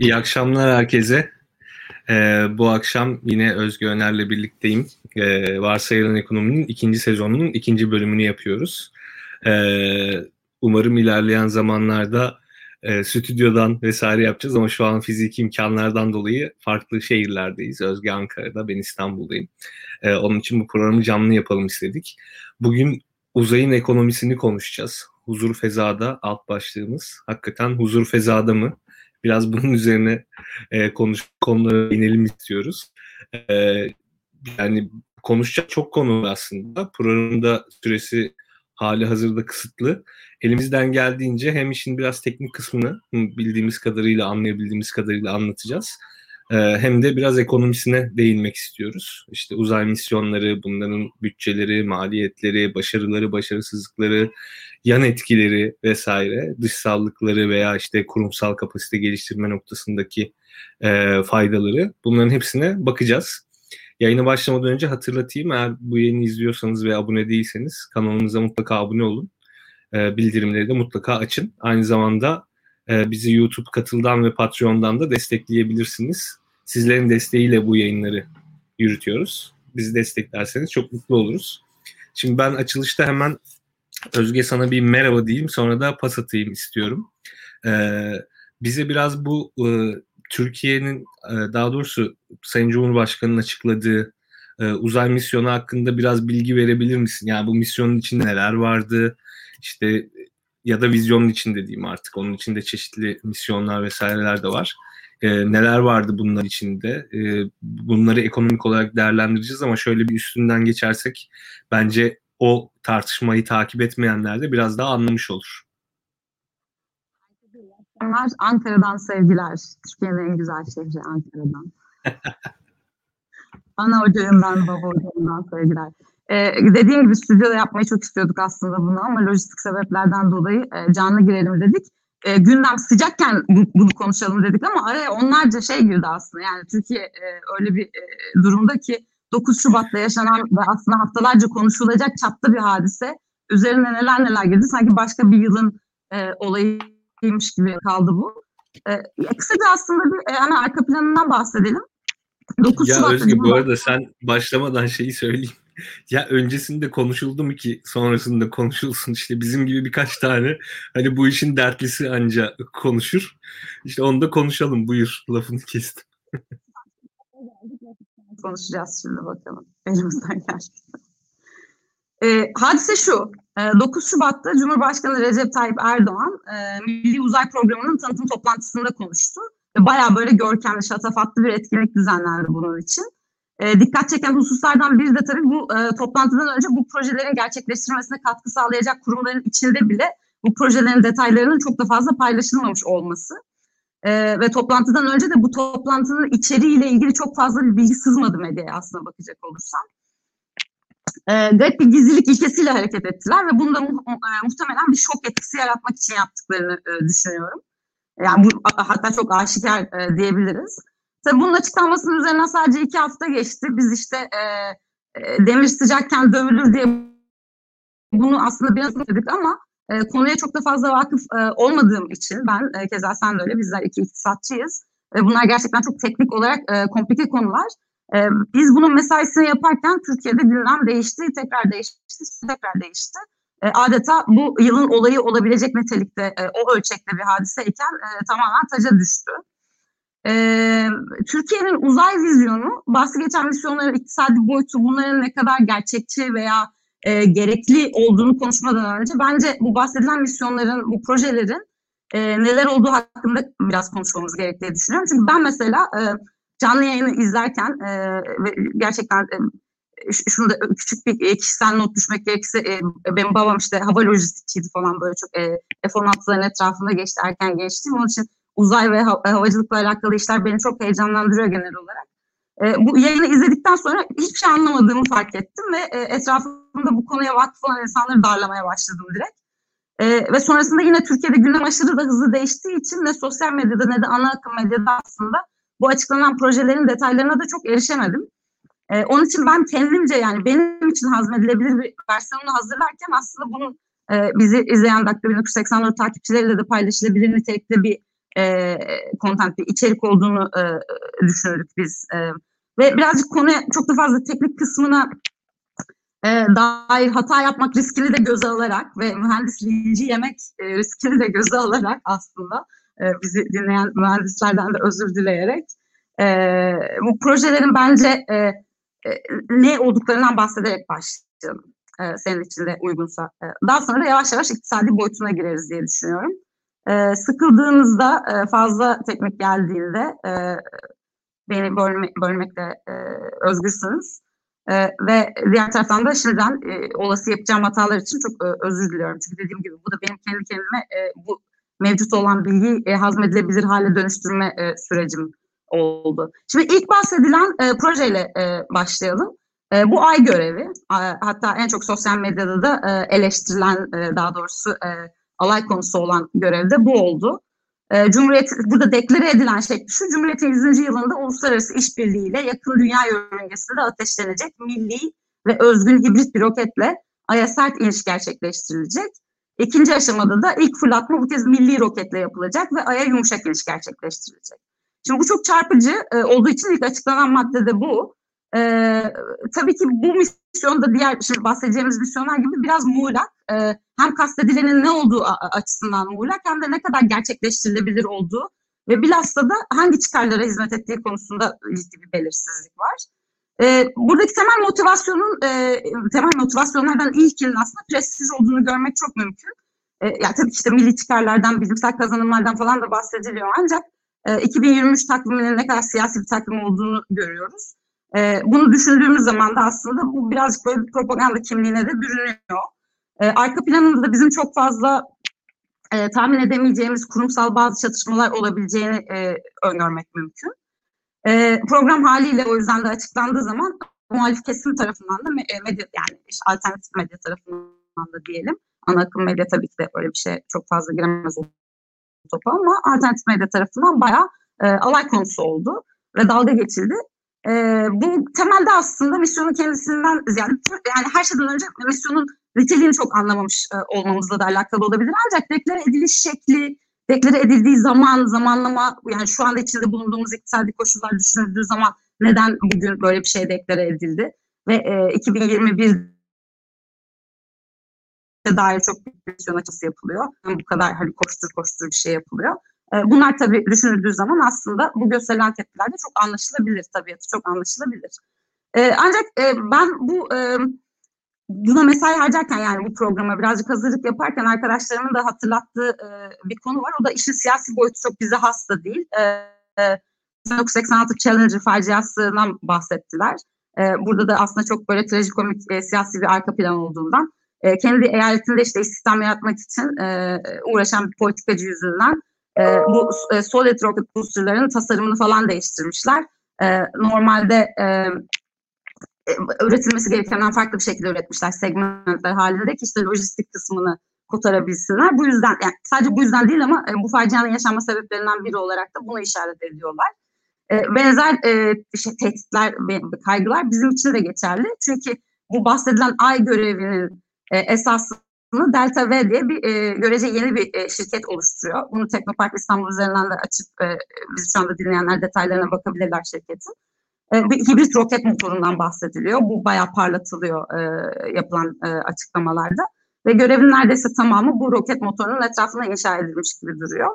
İyi akşamlar herkese. Ee, bu akşam yine Özgü Öner'le birlikteyim. Ee, Varsayılan Ekonomi'nin ikinci sezonunun ikinci bölümünü yapıyoruz. Ee, umarım ilerleyen zamanlarda e, stüdyodan vesaire yapacağız ama şu an fiziki imkanlardan dolayı farklı şehirlerdeyiz. Özge Ankara'da, ben İstanbul'dayım. Ee, onun için bu programı canlı yapalım istedik. Bugün uzayın ekonomisini konuşacağız. Huzur Feza'da alt başlığımız. Hakikaten huzur fezada mı? Biraz bunun üzerine e, konuş konulara inelim istiyoruz. E, yani konuşacak çok konu aslında. Programda süresi hali hazırda kısıtlı. Elimizden geldiğince hem işin biraz teknik kısmını bildiğimiz kadarıyla anlayabildiğimiz kadarıyla anlatacağız. Ee, hem de biraz ekonomisine değinmek istiyoruz. İşte uzay misyonları, bunların bütçeleri, maliyetleri, başarıları, başarısızlıkları, yan etkileri vesaire, dışsallıkları veya işte kurumsal kapasite geliştirme noktasındaki e, faydaları bunların hepsine bakacağız. Yayına başlamadan önce hatırlatayım eğer bu yayını izliyorsanız ve abone değilseniz kanalımıza mutlaka abone olun. E, bildirimleri de mutlaka açın. Aynı zamanda e, bizi YouTube Katıl'dan ve Patreon'dan da destekleyebilirsiniz. Sizlerin desteğiyle bu yayınları yürütüyoruz. Bizi desteklerseniz çok mutlu oluruz. Şimdi ben açılışta hemen Özge sana bir merhaba diyeyim sonra da pas atayım istiyorum. Ee, bize biraz bu e, Türkiye'nin e, daha doğrusu Sayın Cumhurbaşkanı'nın açıkladığı e, uzay misyonu hakkında biraz bilgi verebilir misin? Yani bu misyonun içinde neler vardı? İşte ya da vizyonun içinde diyeyim artık. Onun içinde çeşitli misyonlar vesaireler de var. E, neler vardı bunlar içinde? E, bunları ekonomik olarak değerlendireceğiz ama şöyle bir üstünden geçersek bence o tartışmayı takip etmeyenler de biraz daha anlamış olur. Ankara'dan sevgiler. Türkiye'nin en güzel şehri Ankara'dan. Ana hocamdan, baba hocamdan sevgiler. Ee, dediğim gibi stüdyoda yapmayı çok istiyorduk aslında bunu ama lojistik sebeplerden dolayı e, canlı girelim dedik. E, gündem sıcakken bunu konuşalım dedik ama araya onlarca şey girdi aslında. Yani Türkiye e, öyle bir e, durumda ki 9 Şubat'ta yaşanan ve aslında haftalarca konuşulacak çapta bir hadise. Üzerine neler neler girdi. Sanki başka bir yılın e, olayıymış gibi kaldı bu. E, kısaca aslında bir yani arka planından bahsedelim. 9 ya Şubat'ta Özgür bu arada sen başlamadan şeyi söyleyeyim. ya öncesinde konuşuldu mu ki sonrasında konuşulsun işte bizim gibi birkaç tane hani bu işin dertlisi anca konuşur. İşte onu da konuşalım buyur lafını kestim konuşacağız şimdi bakalım elimizden geldi. E, hadise şu, e, 9 Şubat'ta Cumhurbaşkanı Recep Tayyip Erdoğan e, Milli Uzay Programı'nın tanıtım toplantısında konuştu. E, Baya böyle görkemli, şatafatlı bir etkinlik düzenlendi bunun için. E, dikkat çeken hususlardan biri de tabii bu e, toplantıdan önce bu projelerin gerçekleştirmesine katkı sağlayacak kurumların içinde bile bu projelerin detaylarının çok da fazla paylaşılmamış olması. E, ve toplantıdan önce de bu toplantının içeriğiyle ilgili çok fazla bir bilgi sızmadı medyaya aslında bakacak olursam. E, garip bir gizlilik ilkesiyle hareket ettiler ve bunu da mu, e, muhtemelen bir şok etkisi yaratmak için yaptıklarını e, düşünüyorum. Yani bu hatta çok aşikar e, diyebiliriz. Tabii bunun açıklanmasının üzerinden sadece iki hafta geçti. Biz işte e, e, demir sıcakken dövülür diye bunu aslında biraz dedik ama e, konuya çok da fazla vakıf e, olmadığım için ben, e, keza sen de öyle, bizler iki iktisatçıyız. E, bunlar gerçekten çok teknik olarak e, komplike konular. E, biz bunun mesaisini yaparken Türkiye'de gündem değişti, tekrar değişti, tekrar değişti. E, adeta bu yılın olayı olabilecek nitelikte, e, o ölçekte bir hadiseyken e, tamamen taca düştü. E, Türkiye'nin uzay vizyonu, bahsi geçen misyonların iktisadi boyutu, bunların ne kadar gerçekçi veya e, gerekli olduğunu konuşmadan önce bence bu bahsedilen misyonların, bu projelerin e, neler olduğu hakkında biraz konuşmamız gerektiğini düşünüyorum. Çünkü ben mesela e, canlı yayını izlerken e, gerçekten e, şunu da küçük bir kişisel not düşmek gerekirse e, benim babam işte hava lojistikçiydi falan böyle çok e, F-16'ların etrafında geçti erken geçtiğim onun için uzay ve havacılıkla alakalı işler beni çok heyecanlandırıyor genel olarak. E, bu yayını izledikten sonra hiçbir şey anlamadığımı fark ettim ve e, etrafımda bu konuya vakıf olan insanları darlamaya başladım direkt. E, ve sonrasında yine Türkiye'de gündem aşırı da hızlı değiştiği için ne sosyal medyada ne de ana akım medyada aslında bu açıklanan projelerin detaylarına da çok erişemedim. E, onun için ben kendimce yani benim için hazmedilebilir bir versiyonunu hazırlarken aslında bunun e, bizi izleyen Dakika 1984 takipçileriyle de paylaşılabilir nitelikte bir e, content, bir içerik olduğunu e, düşünürdük biz. E, ve birazcık konuya çok da fazla teknik kısmına e, dair hata yapmak riskini de göze alarak ve mühendis linci yemek e, riskini de göze alarak aslında e, bizi dinleyen mühendislerden de özür dileyerek e, bu projelerin bence e, e, ne olduklarından bahsederek başlayalım. E, senin için de uygunsa. E, daha sonra da yavaş yavaş iktisadi boyutuna gireriz diye düşünüyorum. E, sıkıldığınızda e, fazla teknik geldiğinde e, beni bölme, bölmekte e, özgürsünüz. E, ve diğer taraftan da şimdiden e, olası yapacağım hatalar için çok e, özür diliyorum. Çünkü dediğim gibi bu da benim kendi kendime e, bu mevcut olan bilgiyi e, hazmedilebilir hale dönüştürme e, sürecim oldu. Şimdi ilk bahsedilen e, projeyle e, başlayalım. E, bu ay görevi, e, hatta en çok sosyal medyada da e, eleştirilen, e, daha doğrusu e, alay konusu olan görevde bu oldu. E, Cumhuriyet, burada deklare edilen şey şu, Cumhuriyet'in 100. yılında uluslararası işbirliğiyle yakın dünya yörüngesinde ateşlenecek milli ve özgün hibrit bir roketle Ay'a sert iniş gerçekleştirilecek. İkinci aşamada da ilk fırlatma bu kez milli roketle yapılacak ve Ay'a yumuşak iniş gerçekleştirilecek. Şimdi bu çok çarpıcı e, olduğu için ilk açıklanan madde de bu. E, tabii ki bu misyon da diğer şimdi bahsedeceğimiz misyonlar gibi biraz muğlak. E, hem kastedilenin ne olduğu açısından muğlak hem de ne kadar gerçekleştirilebilir olduğu ve bilhassa da hangi çıkarlara hizmet ettiği konusunda ciddi bir belirsizlik var. E, buradaki temel motivasyonun e, temel motivasyonlardan ilkinin aslında prestij olduğunu görmek çok mümkün. E, yani tabii işte milli çıkarlardan, bilimsel kazanımlardan falan da bahsediliyor ancak e, 2023 takviminin ne kadar siyasi bir takvim olduğunu görüyoruz. E, bunu düşündüğümüz zaman da aslında bu birazcık böyle bir propaganda kimliğine de bürünüyor. E, arka planında da bizim çok fazla e, tahmin edemeyeceğimiz kurumsal bazı çatışmalar olabileceğini e, öngörmek mümkün. E, program haliyle o yüzden de açıklandığı zaman muhalif kesim tarafından da e, medya yani işte alternatif medya tarafından da diyelim. Ana akım medya tabii ki de öyle bir şey çok fazla giremez o topa ama alternatif medya tarafından bayağı e, alay konusu oldu ve dalga geçildi. E, bu temelde aslında misyonun kendisinden ziyade yani her şeyden önce misyonun niteliğini çok anlamamış e, olmamızla da alakalı olabilir. Ancak deklare ediliş şekli, deklare edildiği zaman, zamanlama yani şu anda içinde bulunduğumuz iktisadi koşullar düşünüldüğü zaman neden bugün böyle bir şey deklare edildi? Ve e, 2021 dair çok bir misyon açısı yapılıyor. Bu kadar hani koştur koştur bir şey yapılıyor. E, bunlar tabii düşünüldüğü zaman aslında bu gösterilen tepkiler de çok anlaşılabilir tabiatı çok anlaşılabilir. E, ancak e, ben bu e, buna mesai harcarken yani bu programa birazcık hazırlık yaparken arkadaşlarımın da hatırlattığı e, bir konu var. O da işin siyasi boyutu çok bize hasta değil. E, e, 1986 Challenger faciasından bahsettiler. Burada da aslında çok böyle trajikomik siyasi bir arka plan olduğundan kendi eyaletinde işte istihdam yaratmak için uğraşan bir politikacı yüzünden e, bu e, solid rocket boosterların tasarımını falan değiştirmişler. E, normalde e, e, üretilmesi gerekenden farklı bir şekilde üretmişler segmentler halinde ki işte lojistik kısmını kotarabilsinler. Bu yüzden yani sadece bu yüzden değil ama e, bu facianın yaşanma sebeplerinden biri olarak da bunu işaret ediyorlar. E, benzer e, şey, tehditler ve kaygılar bizim için de geçerli. Çünkü bu bahsedilen ay görevinin e, esasını Delta V diye bir e, görece yeni bir e, şirket oluşturuyor. Bunu Teknopark İstanbul üzerinden de açıp e, biz şu anda dinleyenler detaylarına bakabilirler şirketin. E, bir hibrit roket motorundan bahsediliyor. Bu bayağı parlatılıyor e, yapılan e, açıklamalarda. Ve görevin neredeyse tamamı bu roket motorunun etrafına inşa edilmiş gibi duruyor.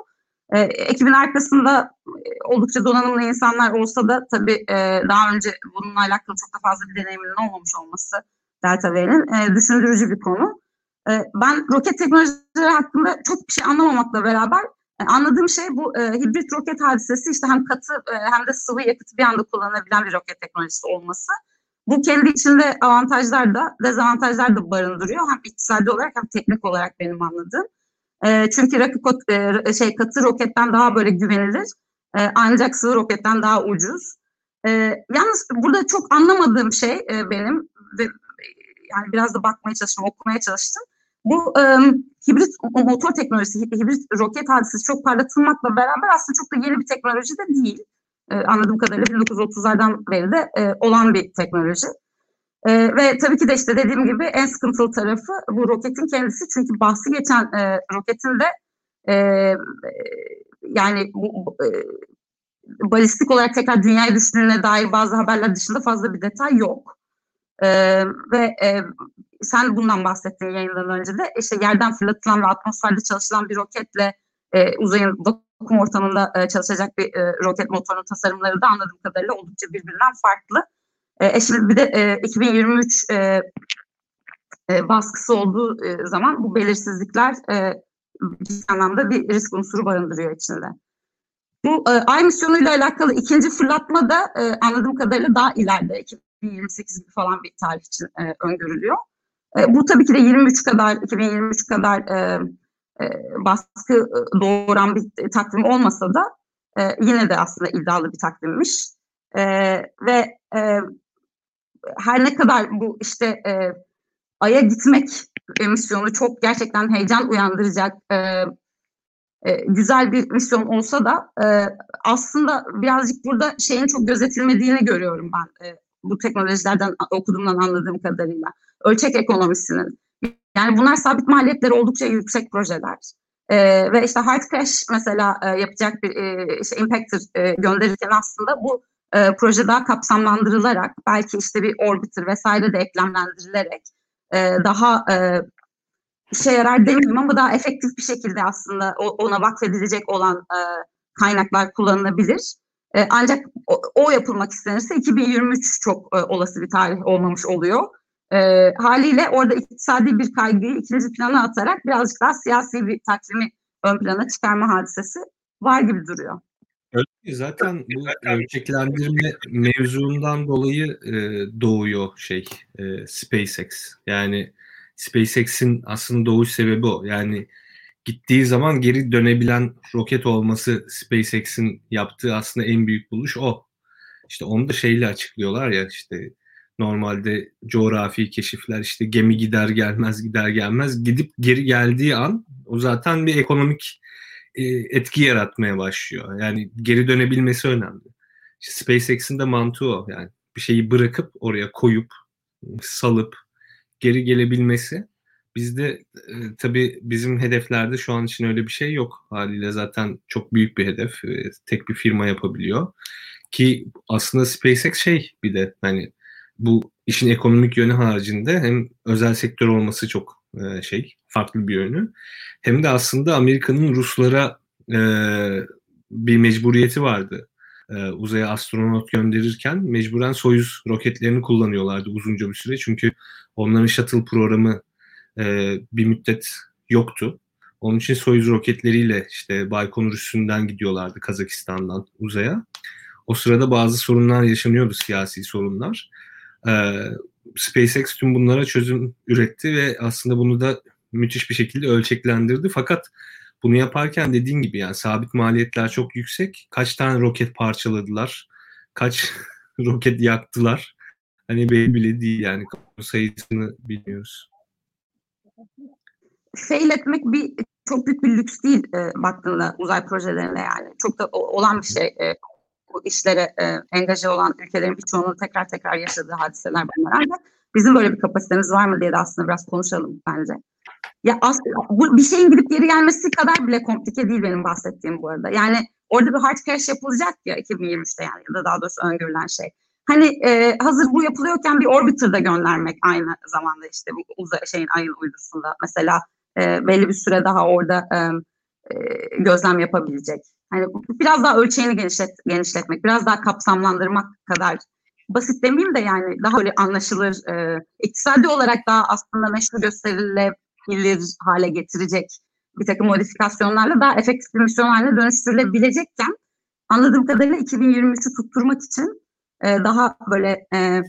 E, ekibin arkasında e, oldukça donanımlı insanlar olsa da tabii e, daha önce bununla alakalı çok da fazla bir deneyiminin olmamış olması Delta V'nin e, düşündürücü bir konu. E, ben roket teknolojileri hakkında çok bir şey anlamamakla beraber e, anladığım şey bu e, hibrit roket hadisesi işte hem katı e, hem de sıvı yakıt bir anda kullanabilen bir roket teknolojisi olması. Bu kendi içinde avantajlar da dezavantajlar da barındırıyor. Hem iktisadi olarak hem teknik olarak benim anladığım. E, çünkü rakı, e, şey katı roketten daha böyle güvenilir. E, ancak sıvı roketten daha ucuz. E, yalnız burada çok anlamadığım şey e, benim ve yani biraz da bakmaya çalıştım, okumaya çalıştım. Bu e, hibrit motor teknolojisi, hibrit roket hadisesi çok parlatılmakla beraber aslında çok da yeni bir teknoloji de değil. E, anladığım kadarıyla 1930'lardan beri de e, olan bir teknoloji. E, ve tabii ki de işte dediğim gibi en sıkıntılı tarafı bu roketin kendisi. Çünkü bahsi geçen e, roketin de e, yani bu, e, balistik olarak tekrar dünyaya düştüğüne dair bazı haberler dışında fazla bir detay yok. E, ve e, sen bundan bahsettin yayından önce de işte yerden fırlatılan ve atmosferde çalışılan bir roketle e, uzayın vakum ortamında e, çalışacak bir e, roket motorunun tasarımları da anladığım kadarıyla oldukça birbirinden farklı. E, şimdi bir de e, 2023 e, e, baskısı olduğu e, zaman bu belirsizlikler e, ciddi anlamda bir risk unsuru barındırıyor içinde. Bu e, ay misyonuyla alakalı ikinci fırlatma da e, anladığım kadarıyla daha ileride 2028 gibi falan bir tarih için e, öngörülüyor. E, bu tabii ki de 23 kadar 2023 kadar e, e, baskı e, doğuran bir takvim olmasa da e, yine de aslında iddialı bir takvimmiş. E, ve e, her ne kadar bu işte e, Ay'a gitmek misyonu çok gerçekten heyecan uyandıracak e, e, güzel bir misyon olsa da e, aslında birazcık burada şeyin çok gözetilmediğini görüyorum ben e, bu teknolojilerden okuduğumdan anladığım kadarıyla. Ölçek ekonomisinin. Yani bunlar sabit maliyetleri oldukça yüksek projeler. E, ve işte Hard Crash mesela e, yapacak bir e, işte Impactor e, gönderirken aslında bu e, proje daha kapsamlandırılarak belki işte bir orbiter vesaire de eklemlendirilerek e, daha e, işe yarar demeyeyim ama daha efektif bir şekilde aslında ona vakfedilecek olan e, kaynaklar kullanılabilir. E, ancak o, o yapılmak istenirse 2023 çok e, olası bir tarih olmamış oluyor. E, haliyle orada iktisadi bir kaygıyı ikinci plana atarak birazcık daha siyasi bir takvimi ön plana çıkarma hadisesi var gibi duruyor. Öyle zaten bu ölçeklendirme mevzundan dolayı e, doğuyor şey e, SpaceX. Yani SpaceX'in aslında doğuş sebebi o. Yani gittiği zaman geri dönebilen roket olması SpaceX'in yaptığı aslında en büyük buluş o. İşte onu da şeyle açıklıyorlar ya işte normalde coğrafi keşifler işte gemi gider gelmez gider gelmez gidip geri geldiği an o zaten bir ekonomik e, etki yaratmaya başlıyor. Yani geri dönebilmesi önemli. İşte SpaceX'in de mantığı o. Yani bir şeyi bırakıp oraya koyup salıp geri gelebilmesi. Bizde e, tabii bizim hedeflerde şu an için öyle bir şey yok. Haliyle zaten çok büyük bir hedef. E, tek bir firma yapabiliyor. Ki aslında SpaceX şey bir de hani bu işin ekonomik yönü haricinde hem özel sektör olması çok e, şey farklı bir yönü. Hem de aslında Amerika'nın Ruslara e, bir mecburiyeti vardı. E, uzaya astronot gönderirken mecburen Soyuz roketlerini kullanıyorlardı uzunca bir süre. Çünkü onların shuttle programı e, bir müddet yoktu. Onun için Soyuz roketleriyle işte Baykonur üstünden gidiyorlardı Kazakistan'dan uzaya. O sırada bazı sorunlar yaşanıyordu, siyasi sorunlar. Ee, SpaceX tüm bunlara çözüm üretti ve aslında bunu da müthiş bir şekilde ölçeklendirdi. Fakat bunu yaparken dediğin gibi yani sabit maliyetler çok yüksek. Kaç tane roket parçaladılar? Kaç roket yaktılar? Hani belli bile değil yani sayısını bilmiyoruz. Fail etmek bir çok büyük bir lüks değil e, baktığında uzay projelerine yani. Çok da olan bir şey. E, bu işlere e, engaje olan ülkelerin birçoğunun tekrar tekrar yaşadığı hadiseler bunlar. Ancak bizim böyle bir kapasitemiz var mı diye de aslında biraz konuşalım bence. Ya aslında bu bir şeyin gidip geri gelmesi kadar bile komplike değil benim bahsettiğim bu arada. Yani orada bir hard crash yapılacak ya 2023'te yani ya da daha doğrusu öngörülen şey. Hani e, hazır bu yapılıyorken bir orbiter'da göndermek aynı zamanda işte bu uzay şeyin ayın uydusunda mesela e, belli bir süre daha orada e, gözlem yapabilecek. Hani biraz daha ölçeğini genişlet, genişletmek, biraz daha kapsamlandırmak kadar basit demeyeyim de yani daha öyle anlaşılır, e, iktisadi olarak daha aslında meşru gösterilebilir hale getirecek bir takım modifikasyonlarla daha efektif bir misyon haline dönüştürülebilecekken anladığım kadarıyla 2023'ü tutturmak için e, daha böyle e,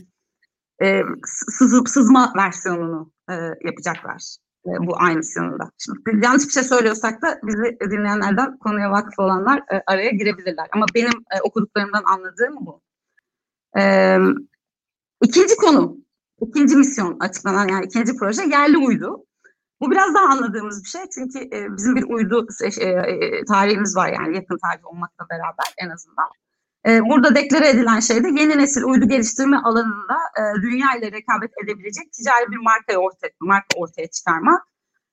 e, sızıp sızma versiyonunu e, yapacaklar e, bu aynı misyonunda. Şimdi yanlış bir şey söylüyorsak da bizi dinleyenlerden konuya vakıf olanlar e, araya girebilirler. Ama benim e, okuduklarımdan anladığım bu. E, ikinci konu, ikinci misyon açıklanan yani ikinci proje yerli uydu. Bu biraz daha anladığımız bir şey çünkü e, bizim bir uydu e, e, tarihimiz var yani yakın tarih olmakla beraber en azından. E, burada deklare edilen şey de yeni nesil uydu geliştirme alanında e, dünya ile rekabet edebilecek ticari bir marka ortaya, marka ortaya çıkarmak.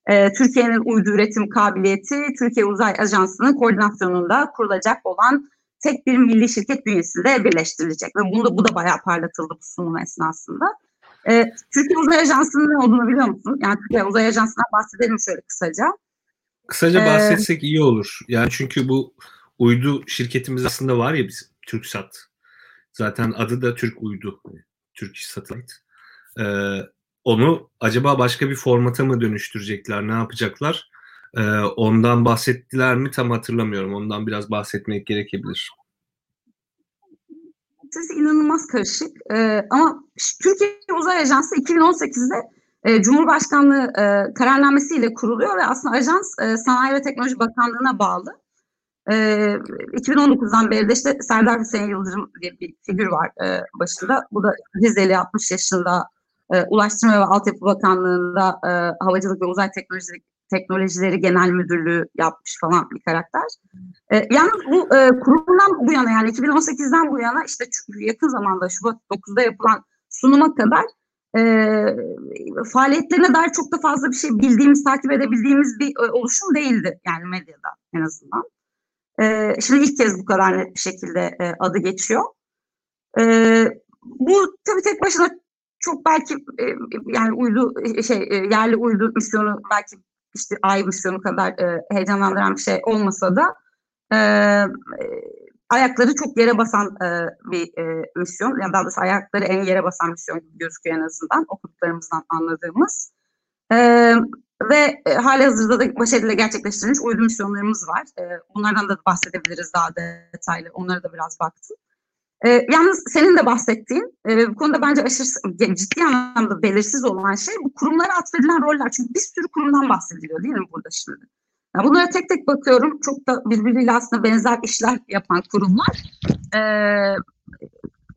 e, Türkiye'nin uydu üretim kabiliyeti Türkiye Uzay Ajansı'nın koordinasyonunda kurulacak olan tek bir milli şirket bünyesinde birleştirilecek ve bunu da, bu da bayağı parlatıldı bu sunum esnasında. E, Türkiye Uzay Ajansı'nın ne olduğunu biliyor musun? Yani Türkiye Uzay Ajansı'ndan bahsedelim şöyle kısaca. Kısaca ee, bahsetsek ee, iyi olur. Yani çünkü bu uydu şirketimiz aslında var ya bizim TürkSat. Zaten adı da Türk Uydu. Türk Satellite. Ee, onu acaba başka bir formata mı dönüştürecekler? Ne yapacaklar? Ee, ondan bahsettiler mi tam hatırlamıyorum. Ondan biraz bahsetmek gerekebilir. Sesi inanılmaz karışık. Ee, ama Türkiye Uzay Ajansı 2018'de e, Cumhurbaşkanlığı e, kararnamesiyle kuruluyor ve aslında ajans e, Sanayi ve Teknoloji Bakanlığı'na bağlı. E, 2019'dan beri de işte Serdar Hüseyin Yıldırım diye bir figür var e, başında. Bu da Rizeli 60 yaşında e, Ulaştırma ve Altyapı Bakanlığı'nda e, Havacılık ve Uzay Teknolojileri, Teknolojileri Genel Müdürlüğü yapmış falan bir karakter. E, yalnız bu kurulundan bu yana yani 2018'den bu yana işte yakın zamanda Şubat 9'da yapılan sunuma kadar e, faaliyetlerine dair çok da fazla bir şey bildiğimiz, takip edebildiğimiz bir oluşum değildi yani medyada en azından. E, şimdi ilk kez bu kadar net bir şekilde e, adı geçiyor. E, bu tabii tek başına çok belki e, yani uydu e, şey e, yerli uydu misyonu belki işte ay misyonu kadar e, heyecanlandıran bir şey olmasa da e, ayakları çok yere basan e, bir e, misyon. Yani daha doğrusu ayakları en yere basan misyon gibi gözüküyor en azından okuduklarımızdan anladığımız. E, ve e, hali hazırda da başarıyla gerçekleştirilmiş uydu misyonlarımız var. E, bunlardan da bahsedebiliriz daha detaylı. Onlara da biraz baktım. E, yalnız senin de bahsettiğin e, bu konuda bence aşırı ciddi anlamda belirsiz olan şey bu kurumlara atfedilen roller. Çünkü bir sürü kurumdan bahsediliyor değil mi burada şimdi? Yani bunlara tek tek bakıyorum. Çok da birbiriyle aslında benzer işler yapan kurumlar. Ee,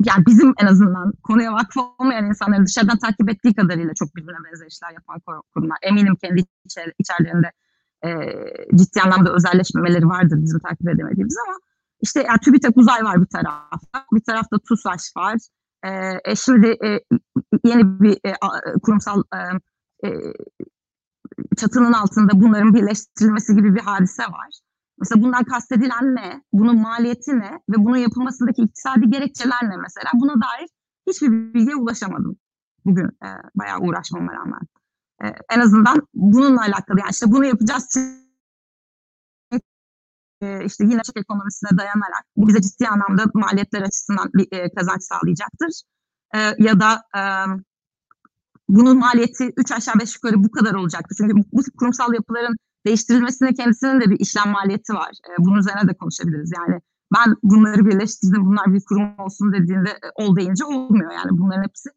yani bizim en azından konuya vakıf olmayan insanların dışarıdan takip ettiği kadarıyla çok birbirine benzer işler yapan kurumlar. Eminim kendi içer, içerilerinde e, ciddi anlamda özelleşmemeleri vardır bizim takip edemediğimiz ama işte yani TÜBİTAK Uzay var bir tarafta, bir tarafta TUSAŞ var. E, e, şimdi e, yeni bir e, kurumsal e, e, çatının altında bunların birleştirilmesi gibi bir hadise var. Mesela bundan kastedilen ne? Bunun maliyeti ne? Ve bunun yapılmasındaki iktisadi gerekçeler ne mesela? Buna dair hiçbir bilgiye ulaşamadım. Bugün e, bayağı uğraşmama rağmen. E, en azından bununla alakalı yani işte bunu yapacağız e, işte yine çek ekonomisine dayanarak bu bize ciddi anlamda maliyetler açısından bir e, kazanç sağlayacaktır. E, ya da e, bunun maliyeti 3 aşağı 5 yukarı bu kadar olacaktır. Çünkü bu kurumsal yapıların değiştirilmesine kendisinin de bir işlem maliyeti var. E, bunun üzerine de konuşabiliriz. Yani ben bunları birleştirdim, bunlar bir kurum olsun dediğinde e, ol deyince olmuyor. Yani bunların hepsi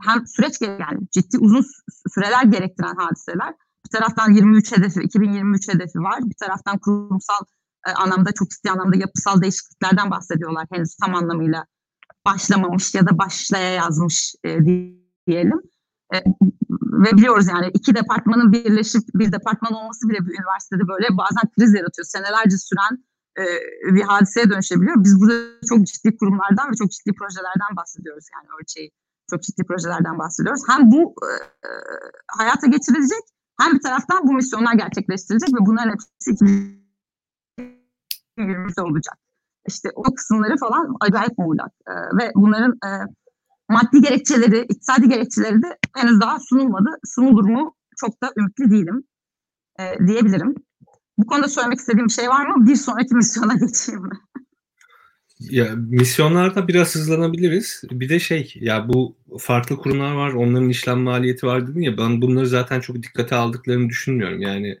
hem süreç yani ciddi uzun süreler gerektiren hadiseler. Bir taraftan 23 hedefi, 2023 hedefi var. Bir taraftan kurumsal e, anlamda çok ciddi anlamda yapısal değişikliklerden bahsediyorlar. Henüz tam anlamıyla başlamamış ya da başlaya yazmış e, diyelim. Ve biliyoruz yani iki departmanın birleşip bir departman olması bile bir üniversitede böyle bazen kriz yaratıyor. Senelerce süren e, bir hadiseye dönüşebiliyor. Biz burada çok ciddi kurumlardan ve çok ciddi projelerden bahsediyoruz. Yani ölçeği çok ciddi projelerden bahsediyoruz. Hem bu e, e hayata geçirilecek hem bir taraftan bu misyonlar gerçekleştirilecek ve bunların hepsi 2020'de olacak. İşte o kısımları falan acayip muğlak. E, ve bunların e, maddi gerekçeleri, iktisadi gerekçeleri de henüz daha sunulmadı. Sunulur mu çok da ümitli değilim e, diyebilirim. Bu konuda söylemek istediğim şey var mı? Bir sonraki misyona geçeyim mi? Ya misyonlarda biraz hızlanabiliriz. Bir de şey ya bu farklı kurumlar var, onların işlem maliyeti var dedin ya ben bunları zaten çok dikkate aldıklarını düşünmüyorum. Yani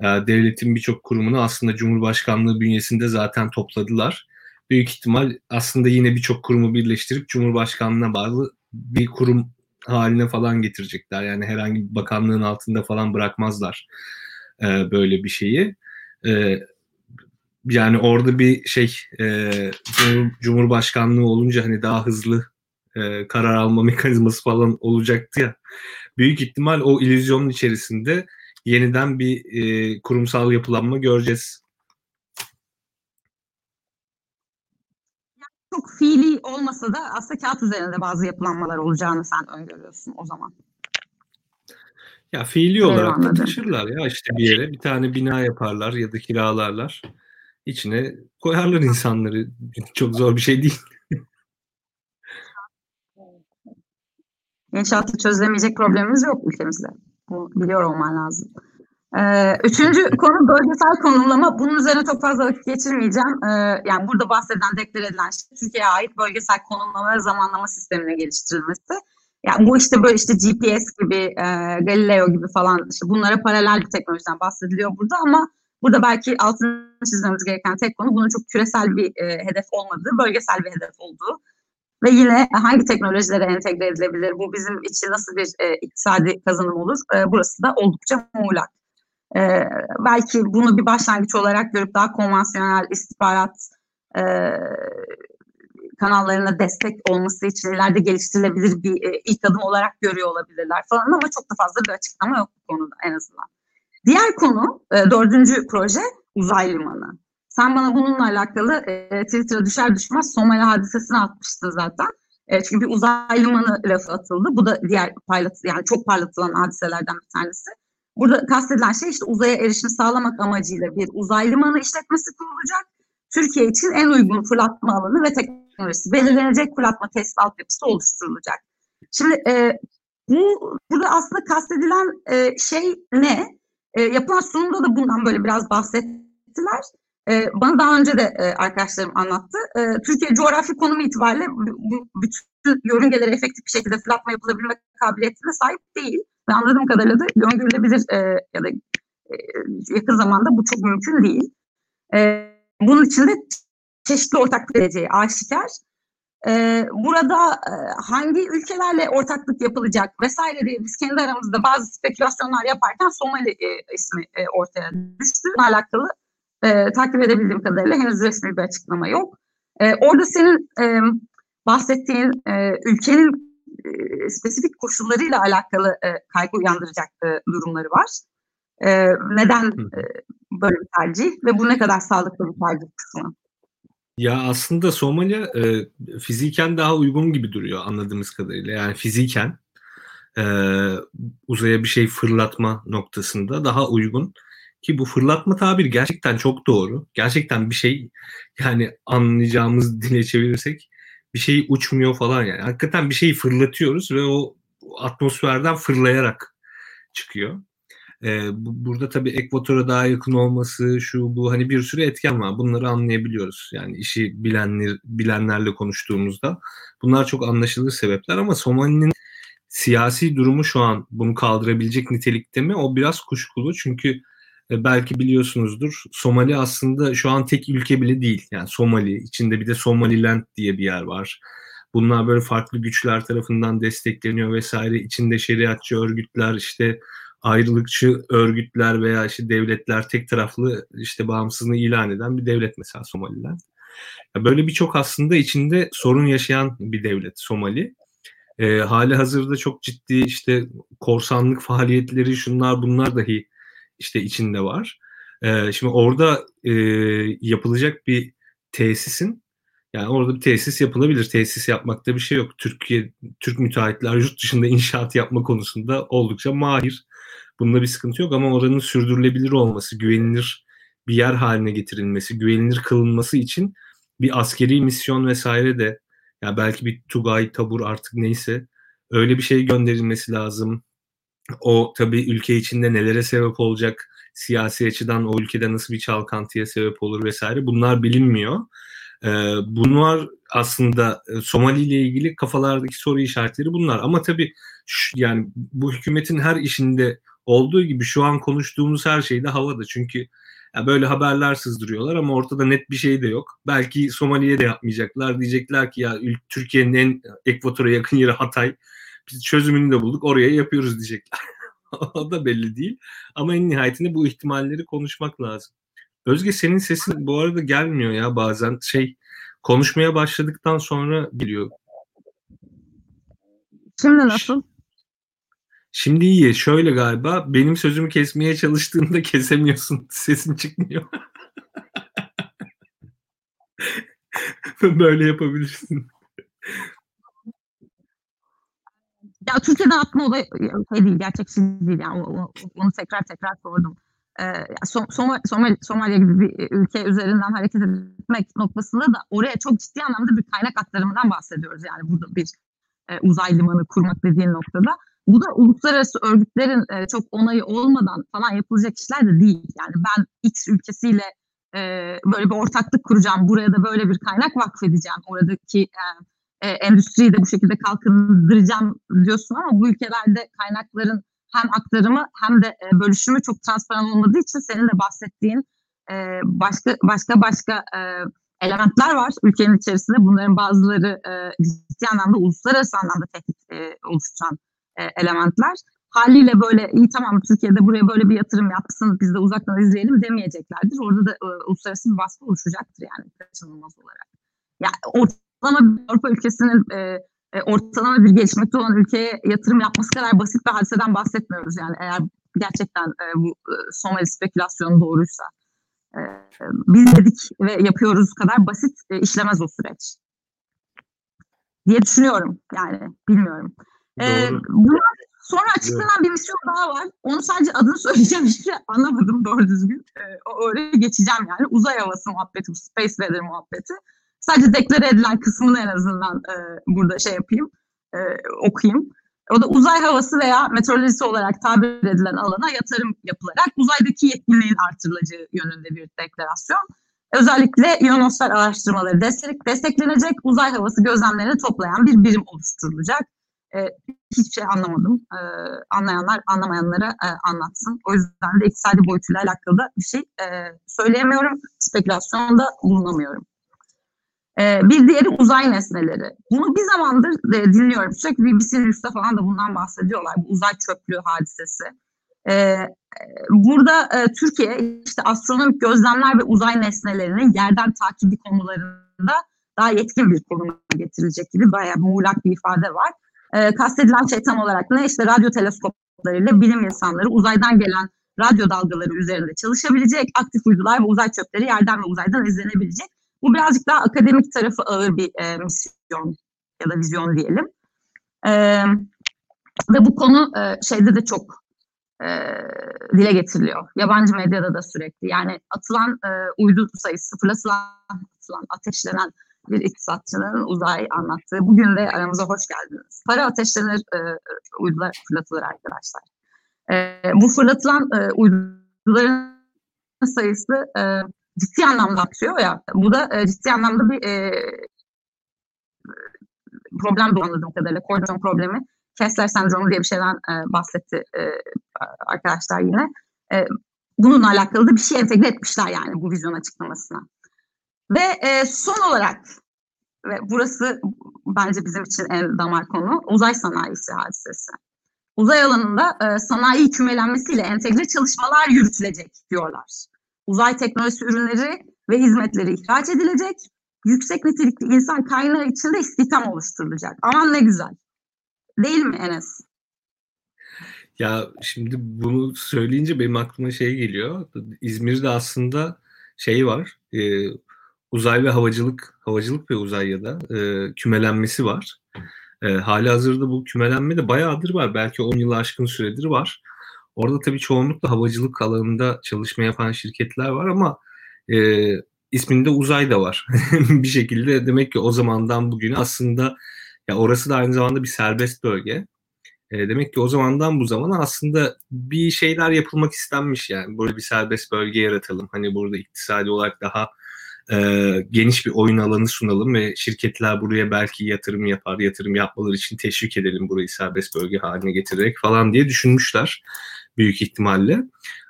e, devletin birçok kurumunu aslında Cumhurbaşkanlığı bünyesinde zaten topladılar büyük ihtimal aslında yine birçok kurumu birleştirip Cumhurbaşkanlığına bağlı bir kurum haline falan getirecekler. Yani herhangi bir bakanlığın altında falan bırakmazlar e, böyle bir şeyi. E, yani orada bir şey e, Cumhurbaşkanlığı olunca hani daha hızlı e, karar alma mekanizması falan olacaktı ya. Büyük ihtimal o illüzyonun içerisinde yeniden bir e, kurumsal yapılanma göreceğiz çok fiili olmasa da aslında kağıt üzerinde bazı yapılanmalar olacağını sen öngörüyorsun o zaman. Ya fiili olarak da taşırlar ya işte bir yere bir tane bina yaparlar ya da kiralarlar. İçine koyarlar insanları. Çok zor bir şey değil. İnşaatta çözülemeyecek problemimiz yok ülkemizde. Bunu biliyor olman lazım. Ee, üçüncü konu bölgesel konumlama. Bunun üzerine çok fazla vakit geçirmeyeceğim. Ee, yani burada bahseden, deklar edilen şey Türkiye'ye ait bölgesel konumlama ve zamanlama sisteminin geliştirilmesi. Yani bu işte böyle işte GPS gibi, e, Galileo gibi falan işte bunlara paralel bir teknolojiden bahsediliyor burada ama burada belki altını çizmemiz gereken tek konu bunun çok küresel bir e, hedef olmadığı, bölgesel bir hedef olduğu ve yine hangi teknolojilere entegre edilebilir, bu bizim için nasıl bir e, iktisadi kazanım olur, e, burası da oldukça muğlak. E, belki bunu bir başlangıç olarak görüp daha konvansiyonel istihbarat e, kanallarına destek olması için ileride geliştirilebilir bir e, ilk adım olarak görüyor olabilirler falan ama çok da fazla bir açıklama yok bu konuda en azından. Diğer konu e, dördüncü proje uzay limanı. Sen bana bununla alakalı e, Twitter'a düşer düşmez Somali hadisesini atmıştın zaten. E, çünkü bir uzay limanı lafı atıldı. Bu da diğer parlat yani çok parlatılan hadiselerden bir tanesi. Burada kastedilen şey işte uzaya erişim sağlamak amacıyla bir uzay limanı işletmesi kurulacak. Türkiye için en uygun fırlatma alanı ve teknolojisi belirlenecek fırlatma test altyapısı oluşturulacak. Şimdi e, bu burada aslında kastedilen e, şey ne? E, yapılan sunumda da bundan böyle biraz bahsettiler. E, bana daha önce de e, arkadaşlarım anlattı. E, Türkiye coğrafi konumu itibariyle bu, bütün yörüngelere efektif bir şekilde fırlatma yapılabilme kabiliyetine sahip değil. Ve anladığım kadarıyla da öngörülebilir e, ya da e, yakın zamanda bu çok mümkün değil. E, bunun için de çeşitli ortaklık edeceği aşikar. Ee, burada e, hangi ülkelerle ortaklık yapılacak vesaire diye biz kendi aramızda bazı spekülasyonlar yaparken Somali e, ismi e, ortaya düştü. Bununla alakalı e, takip edebildiğim kadarıyla henüz resmi bir açıklama yok. E, orada senin e, bahsettiğin e, ülkenin e, spesifik koşullarıyla alakalı e, kaygı uyandıracak e, durumları var. E, neden e, böyle bir tercih ve bu ne kadar sağlıklı bir tercih kısmı? Ya aslında Somalia e, fiziken daha uygun gibi duruyor anladığımız kadarıyla. Yani fiziken e, uzaya bir şey fırlatma noktasında daha uygun. Ki bu fırlatma tabiri gerçekten çok doğru. Gerçekten bir şey yani anlayacağımız dile çevirirsek bir şey uçmuyor falan yani. Hakikaten bir şeyi fırlatıyoruz ve o atmosferden fırlayarak çıkıyor. Ee, bu, burada tabii ekvatora daha yakın olması, şu bu hani bir sürü etken var. Bunları anlayabiliyoruz. Yani işi bilenler bilenlerle konuştuğumuzda bunlar çok anlaşılır sebepler ama Somali'nin siyasi durumu şu an bunu kaldırabilecek nitelikte mi? O biraz kuşkulu çünkü e, belki biliyorsunuzdur Somali aslında şu an tek ülke bile değil. Yani Somali içinde bir de Somaliland diye bir yer var. Bunlar böyle farklı güçler tarafından destekleniyor vesaire. İçinde şeriatçı örgütler işte ayrılıkçı örgütler veya işte devletler tek taraflı işte bağımsızlığını ilan eden bir devlet mesela Somaliler. Böyle birçok aslında içinde sorun yaşayan bir devlet Somali. E, hali hazırda çok ciddi işte korsanlık faaliyetleri şunlar bunlar dahi işte içinde var. E, şimdi orada e, yapılacak bir tesisin yani orada bir tesis yapılabilir. Tesis yapmakta bir şey yok. Türkiye Türk müteahhitler yurt dışında inşaat yapma konusunda oldukça mahir. Bunda bir sıkıntı yok ama oranın sürdürülebilir olması, güvenilir bir yer haline getirilmesi, güvenilir kılınması için bir askeri misyon vesaire de ya belki bir Tugay, Tabur artık neyse öyle bir şey gönderilmesi lazım. O tabii ülke içinde nelere sebep olacak, siyasi açıdan o ülkede nasıl bir çalkantıya sebep olur vesaire bunlar bilinmiyor. Ee, bunlar aslında e, Somali ile ilgili kafalardaki soru işaretleri bunlar. Ama tabii şu, yani bu hükümetin her işinde olduğu gibi şu an konuştuğumuz her şey de havada. Çünkü ya böyle haberler sızdırıyorlar ama ortada net bir şey de yok. Belki Somali'ye de yapmayacaklar. Diyecekler ki ya Türkiye'nin en ekvatora yakın yeri Hatay. Biz çözümünü de bulduk oraya yapıyoruz diyecekler. o da belli değil. Ama en nihayetinde bu ihtimalleri konuşmak lazım. Özge senin sesin bu arada gelmiyor ya bazen. Şey konuşmaya başladıktan sonra geliyor. Şimdi nasıl? Şimdi iyi. Şöyle galiba benim sözümü kesmeye çalıştığında kesemiyorsun. Sesin çıkmıyor. Böyle yapabilirsin. Ya Türkiye'den atma olayı şey değil, gerçekçi değil. Yani onu tekrar tekrar sordum. Ee, Som Somali, Somali gibi bir ülke üzerinden hareket etmek noktasında da oraya çok ciddi anlamda bir kaynak aktarımından bahsediyoruz. Yani burada bir e, uzay limanı kurmak dediğin noktada. Bu da uluslararası örgütlerin e, çok onayı olmadan falan yapılacak işler de değil. Yani ben X ülkesiyle e, böyle bir ortaklık kuracağım, buraya da böyle bir kaynak vakfedeceğim, oradaki e, e, endüstriyi de bu şekilde kalkındıracağım diyorsun ama bu ülkelerde kaynakların hem aktarımı hem de e, bölüşümü çok transparan olmadığı için senin de bahsettiğin e, başka başka başka e, elementler var ülkenin içerisinde. Bunların bazıları e, ciddi anlamda uluslararası anlamda tehdit e, oluşturan e, elementler. Haliyle böyle iyi tamam Türkiye'de buraya böyle bir yatırım yapsın biz de uzaktan izleyelim demeyeceklerdir. Orada da e, uluslararası bir baskı oluşacaktır yani kaçınılmaz olarak. Yani ortalama bir Avrupa ülkesinin e, e, ortalama bir gelişmekte olan ülkeye yatırım yapması kadar basit bir hadiseden bahsetmiyoruz. Yani eğer gerçekten e, bu e, Somali spekülasyonu doğruysa. E, biz dedik ve yapıyoruz kadar basit e, işlemez o süreç. Diye düşünüyorum yani bilmiyorum. E, bundan sonra açıklanan bir misyon daha var. Onu sadece adını söyleyeceğim işte anlamadım doğru düzgün. E, oraya geçeceğim yani. Uzay havası muhabbeti, space weather muhabbeti. Sadece deklare edilen kısmını en azından e, burada şey yapayım, e, okuyayım. O da uzay havası veya meteorolojisi olarak tabir edilen alana yatırım yapılarak uzaydaki yetkinliğin artırılacağı yönünde bir deklarasyon. Özellikle ionosfer araştırmaları destek, desteklenecek, uzay havası gözlemlerini toplayan bir birim oluşturulacak. Ee, hiçbir şey anlamadım. Ee, anlayanlar anlamayanlara e, anlatsın. O yüzden de iktisadi boyutuyla alakalı da bir şey e, söyleyemiyorum. Spekülasyonda bulunamıyorum. Ee, bir diğeri uzay nesneleri. Bunu bir zamandır e, dinliyorum. Sürekli BBC News'ta falan da bundan bahsediyorlar. Bu uzay çöplüğü hadisesi. Ee, burada e, Türkiye işte astronomik gözlemler ve uzay nesnelerinin yerden takibi konularında daha yetkin bir konuma getirilecek gibi bayağı muğlak bir ifade var. Ee, kastedilen şey tam olarak ne? İşte radyo teleskoplarıyla bilim insanları uzaydan gelen radyo dalgaları üzerinde çalışabilecek, aktif uydular ve uzay çöpleri yerden ve uzaydan izlenebilecek. Bu birazcık daha akademik tarafı ağır bir e, misyon ya da vizyon diyelim. E, ve bu konu e, şeyde de çok e, dile getiriliyor. Yabancı medyada da sürekli. Yani atılan e, uydu sayısı, fırlatılan, atılan, ateşlenen bir iktisatçının uzay anlattığı. Bugün de aramıza hoş geldiniz. Para ateşlenir, e, uydular fırlatılır arkadaşlar. E, bu fırlatılan e, uyduların sayısı e, ciddi anlamda artıyor ya. Bu da e, ciddi anlamda bir e, problem doğanladığım kadarıyla. Koordinasyon problemi. Kessler sendromu diye bir şeyden e, bahsetti e, arkadaşlar yine. E, bununla alakalı da bir şey entegre etmişler yani bu vizyon açıklamasına. Ve e, son olarak ve burası bence bizim için en damar konu uzay sanayisi hadisesi. Uzay alanında e, sanayi kümelenmesiyle entegre çalışmalar yürütülecek diyorlar uzay teknolojisi ürünleri ve hizmetleri ihraç edilecek. Yüksek nitelikli insan kaynağı içinde istihdam oluşturulacak. Aman ne güzel. Değil mi Enes? Ya şimdi bunu söyleyince benim aklıma şey geliyor. İzmir'de aslında şey var. E, uzay ve havacılık, havacılık ve uzay ya da e, kümelenmesi var. E, hali hazırda bu kümelenme de bayağıdır var. Belki 10 yıl aşkın süredir var. Orada tabii çoğunlukla havacılık alanında çalışma yapan şirketler var ama e, isminde uzay da var. bir şekilde demek ki o zamandan bugüne aslında ya orası da aynı zamanda bir serbest bölge. E, demek ki o zamandan bu zamana aslında bir şeyler yapılmak istenmiş yani. Böyle bir serbest bölge yaratalım. Hani burada iktisadi olarak daha e, geniş bir oyun alanı sunalım ve şirketler buraya belki yatırım yapar, yatırım yapmaları için teşvik edelim burayı serbest bölge haline getirerek falan diye düşünmüşler büyük ihtimalle.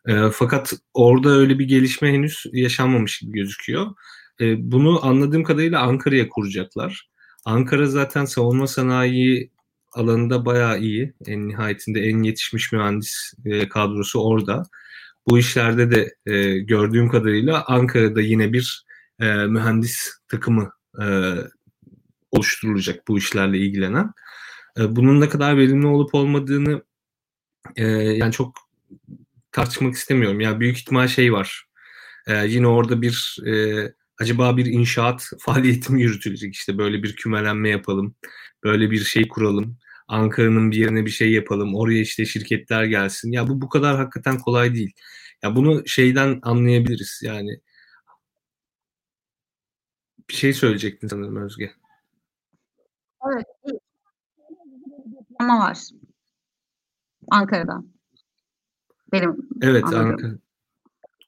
E, fakat orada öyle bir gelişme henüz yaşanmamış gibi gözüküyor. E, bunu anladığım kadarıyla Ankara'ya kuracaklar. Ankara zaten savunma sanayi alanında bayağı iyi. En nihayetinde en yetişmiş mühendis e, kadrosu orada. Bu işlerde de e, gördüğüm kadarıyla Ankara'da yine bir e, mühendis takımı e, oluşturulacak bu işlerle ilgilenen. E, bunun ne kadar verimli olup olmadığını e, yani çok tartışmak istemiyorum. Ya yani büyük ihtimal şey var. E, yine orada bir e, acaba bir inşaat faaliyeti mi yürütülecek? İşte böyle bir kümelenme yapalım. Böyle bir şey kuralım. Ankara'nın bir yerine bir şey yapalım. Oraya işte şirketler gelsin. Ya bu bu kadar hakikaten kolay değil. Ya bunu şeyden anlayabiliriz. Yani bir şey söyleyecektin sanırım Özge. Evet. Ama var. Ankara'da. Benim Evet Ankara.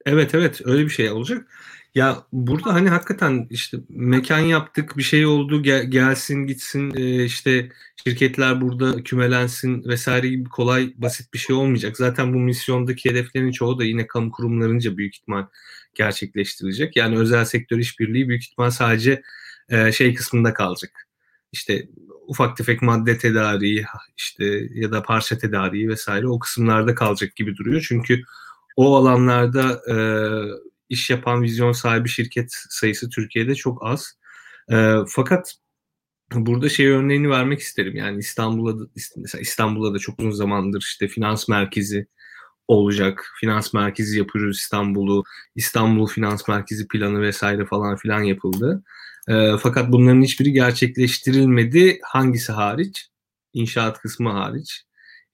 Evet evet öyle bir şey olacak. Ya burada hani hakikaten işte mekan yaptık bir şey oldu gel, gelsin gitsin e, işte şirketler burada kümelensin vesaire gibi kolay basit bir şey olmayacak. Zaten bu misyondaki hedeflerin çoğu da yine kamu kurumlarınca büyük ihtimal gerçekleştirilecek. Yani özel sektör işbirliği büyük ihtimal sadece e, şey kısmında kalacak. İşte ufak tefek madde tedariği işte ya da parça tedariği vesaire o kısımlarda kalacak gibi duruyor. Çünkü o alanlarda e, iş yapan vizyon sahibi şirket sayısı Türkiye'de çok az. E, fakat burada şey örneğini vermek isterim. Yani İstanbul'da mesela İstanbul'da da çok uzun zamandır işte finans merkezi olacak. Finans merkezi yapıyoruz İstanbul'u. İstanbul Finans Merkezi planı vesaire falan filan yapıldı. E, fakat bunların hiçbiri gerçekleştirilmedi. Hangisi hariç? İnşaat kısmı hariç.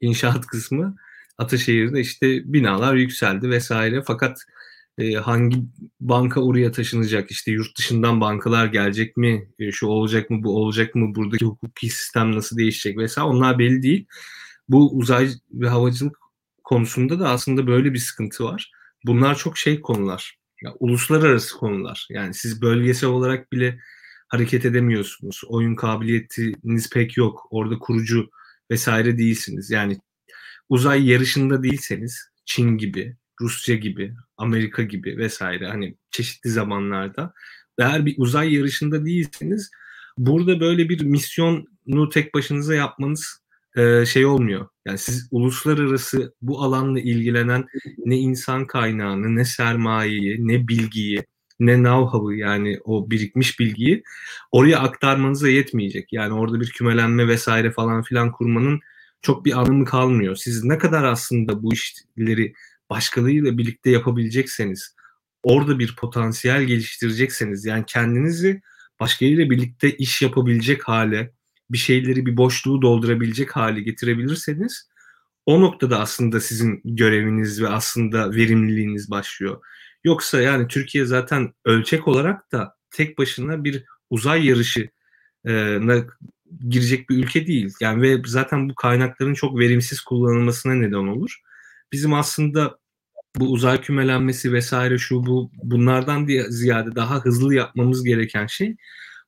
İnşaat kısmı Ataşehir'de işte binalar yükseldi vesaire. Fakat e, hangi banka oraya taşınacak? İşte yurt dışından bankalar gelecek mi? E, şu olacak mı? Bu olacak mı? Buradaki hukuki sistem nasıl değişecek vesaire onlar belli değil. Bu uzay ve havacılık konusunda da aslında böyle bir sıkıntı var. Bunlar çok şey konular. Ya, uluslararası konular. Yani siz bölgesel olarak bile hareket edemiyorsunuz. Oyun kabiliyetiniz pek yok. Orada kurucu vesaire değilsiniz. Yani uzay yarışında değilseniz Çin gibi, Rusya gibi, Amerika gibi vesaire hani çeşitli zamanlarda eğer bir uzay yarışında değilseniz burada böyle bir misyonu tek başınıza yapmanız e, şey olmuyor. Yani siz uluslararası bu alanla ilgilenen ne insan kaynağını, ne sermayeyi, ne bilgiyi, ne know-how'ı yani o birikmiş bilgiyi oraya aktarmanıza yetmeyecek. Yani orada bir kümelenme vesaire falan filan kurmanın çok bir anlamı kalmıyor. Siz ne kadar aslında bu işleri başkalarıyla birlikte yapabilecekseniz, orada bir potansiyel geliştirecekseniz, yani kendinizi başkalarıyla birlikte iş yapabilecek hale, bir şeyleri, bir boşluğu doldurabilecek hale getirebilirseniz, o noktada aslında sizin göreviniz ve aslında verimliliğiniz başlıyor. Yoksa yani Türkiye zaten ölçek olarak da tek başına bir uzay yarışı girecek bir ülke değil. Yani ve zaten bu kaynakların çok verimsiz kullanılmasına neden olur. Bizim aslında bu uzay kümelenmesi vesaire şu bu bunlardan diye ziyade daha hızlı yapmamız gereken şey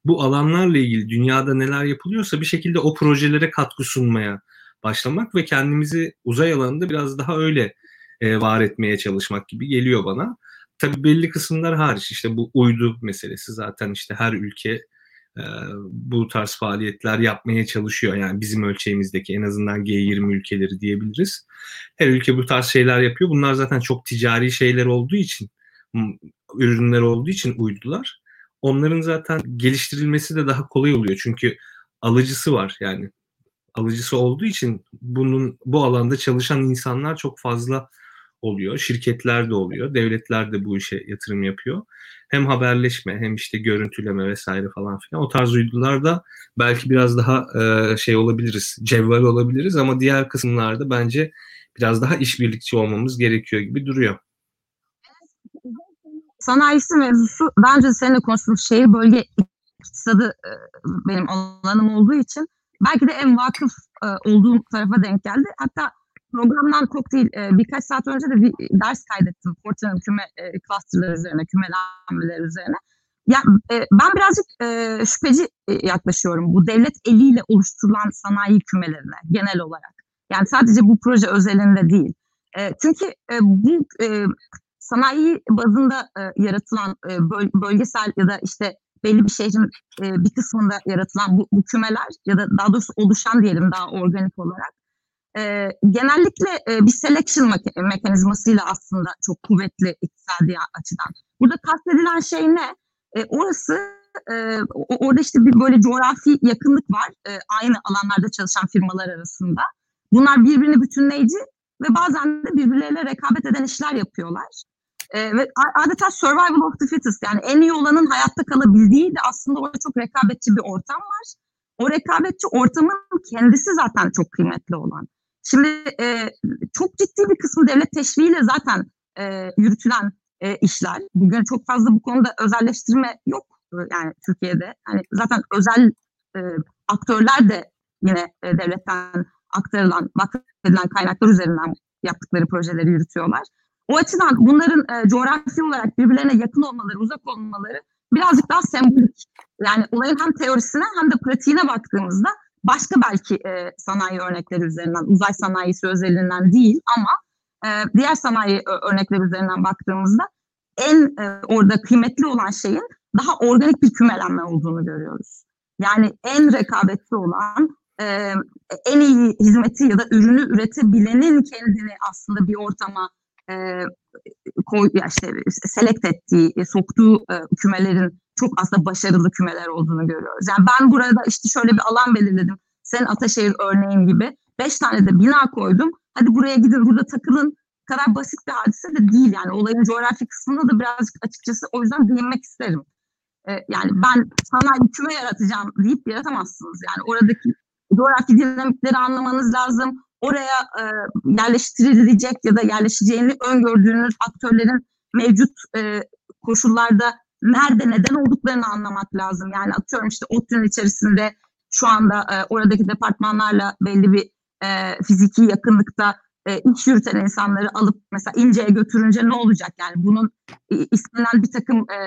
bu alanlarla ilgili dünyada neler yapılıyorsa bir şekilde o projelere katkı sunmaya başlamak ve kendimizi uzay alanında biraz daha öyle e, var etmeye çalışmak gibi geliyor bana. Tabii belli kısımlar hariç işte bu uydu meselesi zaten işte her ülke bu tarz faaliyetler yapmaya çalışıyor. Yani bizim ölçeğimizdeki en azından G20 ülkeleri diyebiliriz. Her ülke bu tarz şeyler yapıyor. Bunlar zaten çok ticari şeyler olduğu için, ürünler olduğu için uydular. Onların zaten geliştirilmesi de daha kolay oluyor. Çünkü alıcısı var yani. Alıcısı olduğu için bunun bu alanda çalışan insanlar çok fazla oluyor. Şirketler de oluyor. Devletler de bu işe yatırım yapıyor. Hem haberleşme hem işte görüntüleme vesaire falan filan. O tarz uydularda belki biraz daha e, şey olabiliriz, cevval olabiliriz ama diğer kısımlarda bence biraz daha işbirlikçi olmamız gerekiyor gibi duruyor. Sanayisi mevzusu daha önce seninle konuştuğumuz şehir bölge iktisadı e, benim alanım olduğu için belki de en vakıf e, olduğum tarafa denk geldi. Hatta programdan çok değil e, birkaç saat önce de bir ders kaydettim Porta'nın küme clusterları üzerine, kümelenmeler üzerine. Ya ben birazcık şüpheci yaklaşıyorum bu devlet eliyle oluşturulan sanayi kümelerine genel olarak. Yani sadece bu proje özelinde değil. Çünkü bu sanayi bazında e, yaratılan e, böl bölgesel ya da işte belli bir şehrin e, bir kısmında yaratılan bu, bu kümeler ya da daha doğrusu oluşan diyelim daha organik olarak e, genellikle e, bir selection me- mekanizmasıyla aslında çok kuvvetli iktisadi açıdan. Burada kastedilen şey ne? E, orası e, orada işte bir böyle coğrafi yakınlık var e, aynı alanlarda çalışan firmalar arasında. Bunlar birbirini bütünleyici ve bazen de birbirleriyle rekabet eden işler yapıyorlar. E, ve adeta survival of the fittest yani en iyi olanın hayatta kalabildiği de aslında orada çok rekabetçi bir ortam var. O rekabetçi ortamın kendisi zaten çok kıymetli olan. Şimdi e, çok ciddi bir kısmı devlet teşviğiyle zaten e, yürütülen e, işler. Bugün çok fazla bu konuda özelleştirme yok e, yani Türkiye'de. Yani zaten özel e, aktörler de yine e, devletten aktarılan, vakfedilen kaynaklar üzerinden yaptıkları projeleri yürütüyorlar. O açıdan bunların e, coğrafi olarak birbirlerine yakın olmaları, uzak olmaları birazcık daha sembolik. Yani olayın hem teorisine hem de pratiğine baktığımızda başka belki e, sanayi örnekleri üzerinden, uzay sanayisi özelinden değil ama e, diğer sanayi örnekleri üzerinden baktığımızda en e, orada kıymetli olan şeyin daha organik bir kümelenme olduğunu görüyoruz. Yani en rekabetli olan, e, en iyi hizmeti ya da ürünü üretebilenin kendini aslında bir ortama e, koy, ya işte select ettiği, e, soktuğu e, kümelerin çok aslında başarılı kümeler olduğunu görüyoruz. Yani ben burada işte şöyle bir alan belirledim. Senin Ataşehir örneğin gibi. Beş tane de bina koydum. Hadi buraya gidin burada takılın kadar basit bir hadise de değil. Yani olayın coğrafi kısmında da birazcık açıkçası o yüzden değinmek isterim. Ee, yani ben sanayi küme yaratacağım deyip yaratamazsınız. Yani oradaki coğrafi dinamikleri anlamanız lazım. Oraya e, yerleştirilecek ya da yerleşeceğini öngördüğünüz aktörlerin mevcut e, koşullarda nerede neden olduklarını anlamak lazım. Yani atıyorum işte ODTÜ'nün içerisinde şu anda e, oradaki departmanlarla belli bir e, fiziki yakınlıkta e, iç yürüten insanları alıp mesela İnce'ye götürünce ne olacak? Yani bunun e, istenen bir takım e,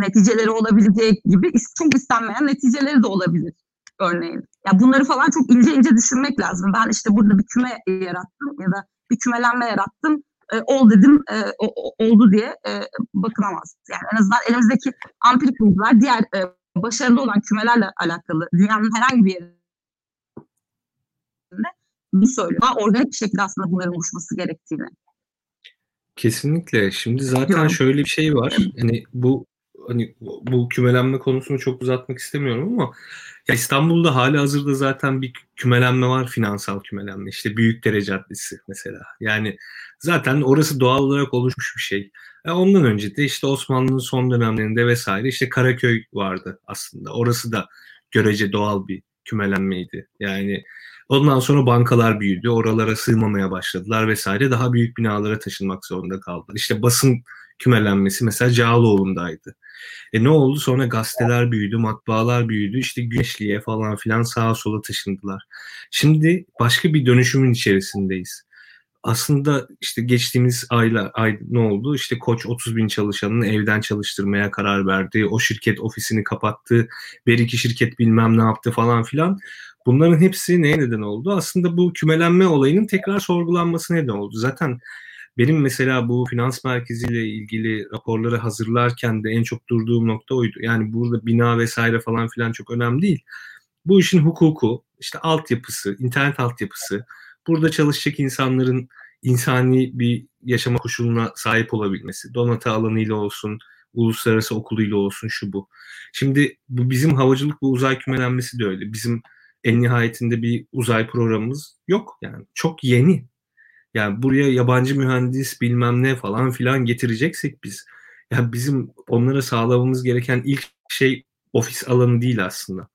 neticeleri olabileceği gibi çok istenmeyen neticeleri de olabilir örneğin. Ya bunları falan çok ince ince düşünmek lazım. Ben işte burada bir küme yarattım ya da bir kümelenme yarattım. E, ol dedim, e, o, oldu diye e, bakılamaz. Yani en azından elimizdeki ampirik bulgular diğer e, başarılı olan kümelerle alakalı dünyanın herhangi bir yerinde bu söylüyor. Daha organik bir şekilde aslında bunların oluşması gerektiğini. Kesinlikle. Şimdi zaten şöyle bir şey var. Hani bu hani bu kümelenme konusunu çok uzatmak istemiyorum ama ya İstanbul'da hali hazırda zaten bir kümelenme var finansal kümelenme. İşte Büyükdere Caddesi mesela. Yani zaten orası doğal olarak oluşmuş bir şey. E ondan önce de işte Osmanlı'nın son dönemlerinde vesaire işte Karaköy vardı aslında. Orası da görece doğal bir kümelenmeydi. Yani ondan sonra bankalar büyüdü. Oralara sığmamaya başladılar vesaire. Daha büyük binalara taşınmak zorunda kaldılar. İşte basın kümelenmesi mesela Cağaloğlu'ndaydı. E ne oldu? Sonra gazeteler büyüdü, matbaalar büyüdü. İşte Güneşli'ye falan filan sağa sola taşındılar. Şimdi başka bir dönüşümün içerisindeyiz. Aslında işte geçtiğimiz ayla ay ne oldu? İşte Koç 30 bin çalışanını evden çalıştırmaya karar verdi. O şirket ofisini kapattı. Bir iki şirket bilmem ne yaptı falan filan. Bunların hepsi neye neden oldu? Aslında bu kümelenme olayının tekrar sorgulanması neden oldu. Zaten benim mesela bu finans merkeziyle ilgili raporları hazırlarken de en çok durduğum nokta oydu. Yani burada bina vesaire falan filan çok önemli değil. Bu işin hukuku, işte altyapısı, internet altyapısı, burada çalışacak insanların insani bir yaşama koşuluna sahip olabilmesi, donatı alanıyla olsun, uluslararası okuluyla olsun şu bu. Şimdi bu bizim havacılık ve uzay kümelenmesi de öyle. Bizim en nihayetinde bir uzay programımız yok. Yani çok yeni. Yani buraya yabancı mühendis bilmem ne falan filan getireceksek biz yani bizim onlara sağlamamız gereken ilk şey ofis alanı değil aslında.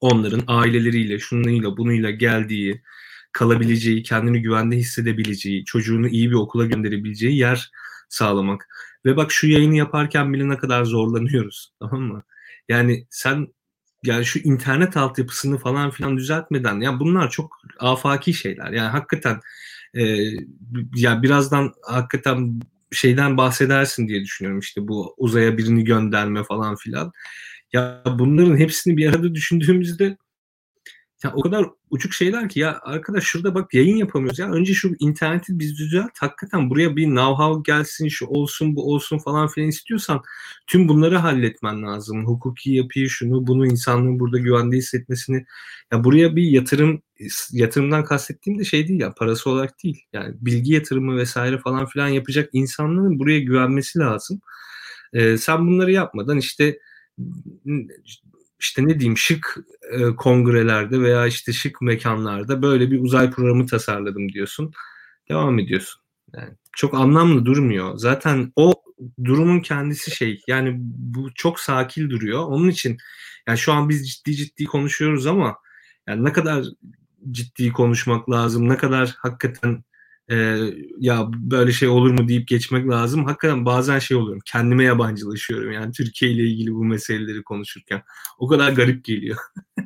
Onların aileleriyle, şununla bunuyla geldiği, kalabileceği, kendini güvende hissedebileceği, çocuğunu iyi bir okula gönderebileceği yer sağlamak. Ve bak şu yayını yaparken bile ne kadar zorlanıyoruz. Tamam mı? Yani sen yani şu internet altyapısını falan filan düzeltmeden ya bunlar çok afaki şeyler. Yani hakikaten e, ya birazdan hakikaten şeyden bahsedersin diye düşünüyorum işte bu uzaya birini gönderme falan filan. Ya bunların hepsini bir arada düşündüğümüzde ya o kadar uçuk şeyler ki ya arkadaş şurada bak yayın yapamıyoruz ya. Önce şu interneti biz düzelt. Hakikaten buraya bir know-how gelsin, şu olsun, bu olsun falan filan istiyorsan tüm bunları halletmen lazım. Hukuki yapıyı, şunu, bunu insanlığın burada güvende hissetmesini. Ya buraya bir yatırım yatırımdan kastettiğim de şey değil ya parası olarak değil. Yani bilgi yatırımı vesaire falan filan yapacak insanların buraya güvenmesi lazım. Ee, sen bunları yapmadan işte işte ne diyeyim şık e, kongrelerde veya işte şık mekanlarda böyle bir uzay programı tasarladım diyorsun. Devam ediyorsun. Yani çok anlamlı durmuyor. Zaten o durumun kendisi şey yani bu çok sakil duruyor. Onun için yani şu an biz ciddi ciddi konuşuyoruz ama Yani ne kadar ciddi konuşmak lazım, ne kadar hakikaten e, ya böyle şey olur mu deyip geçmek lazım. Hakikaten bazen şey oluyorum, kendime yabancılaşıyorum yani Türkiye ile ilgili bu meseleleri konuşurken. O kadar garip geliyor.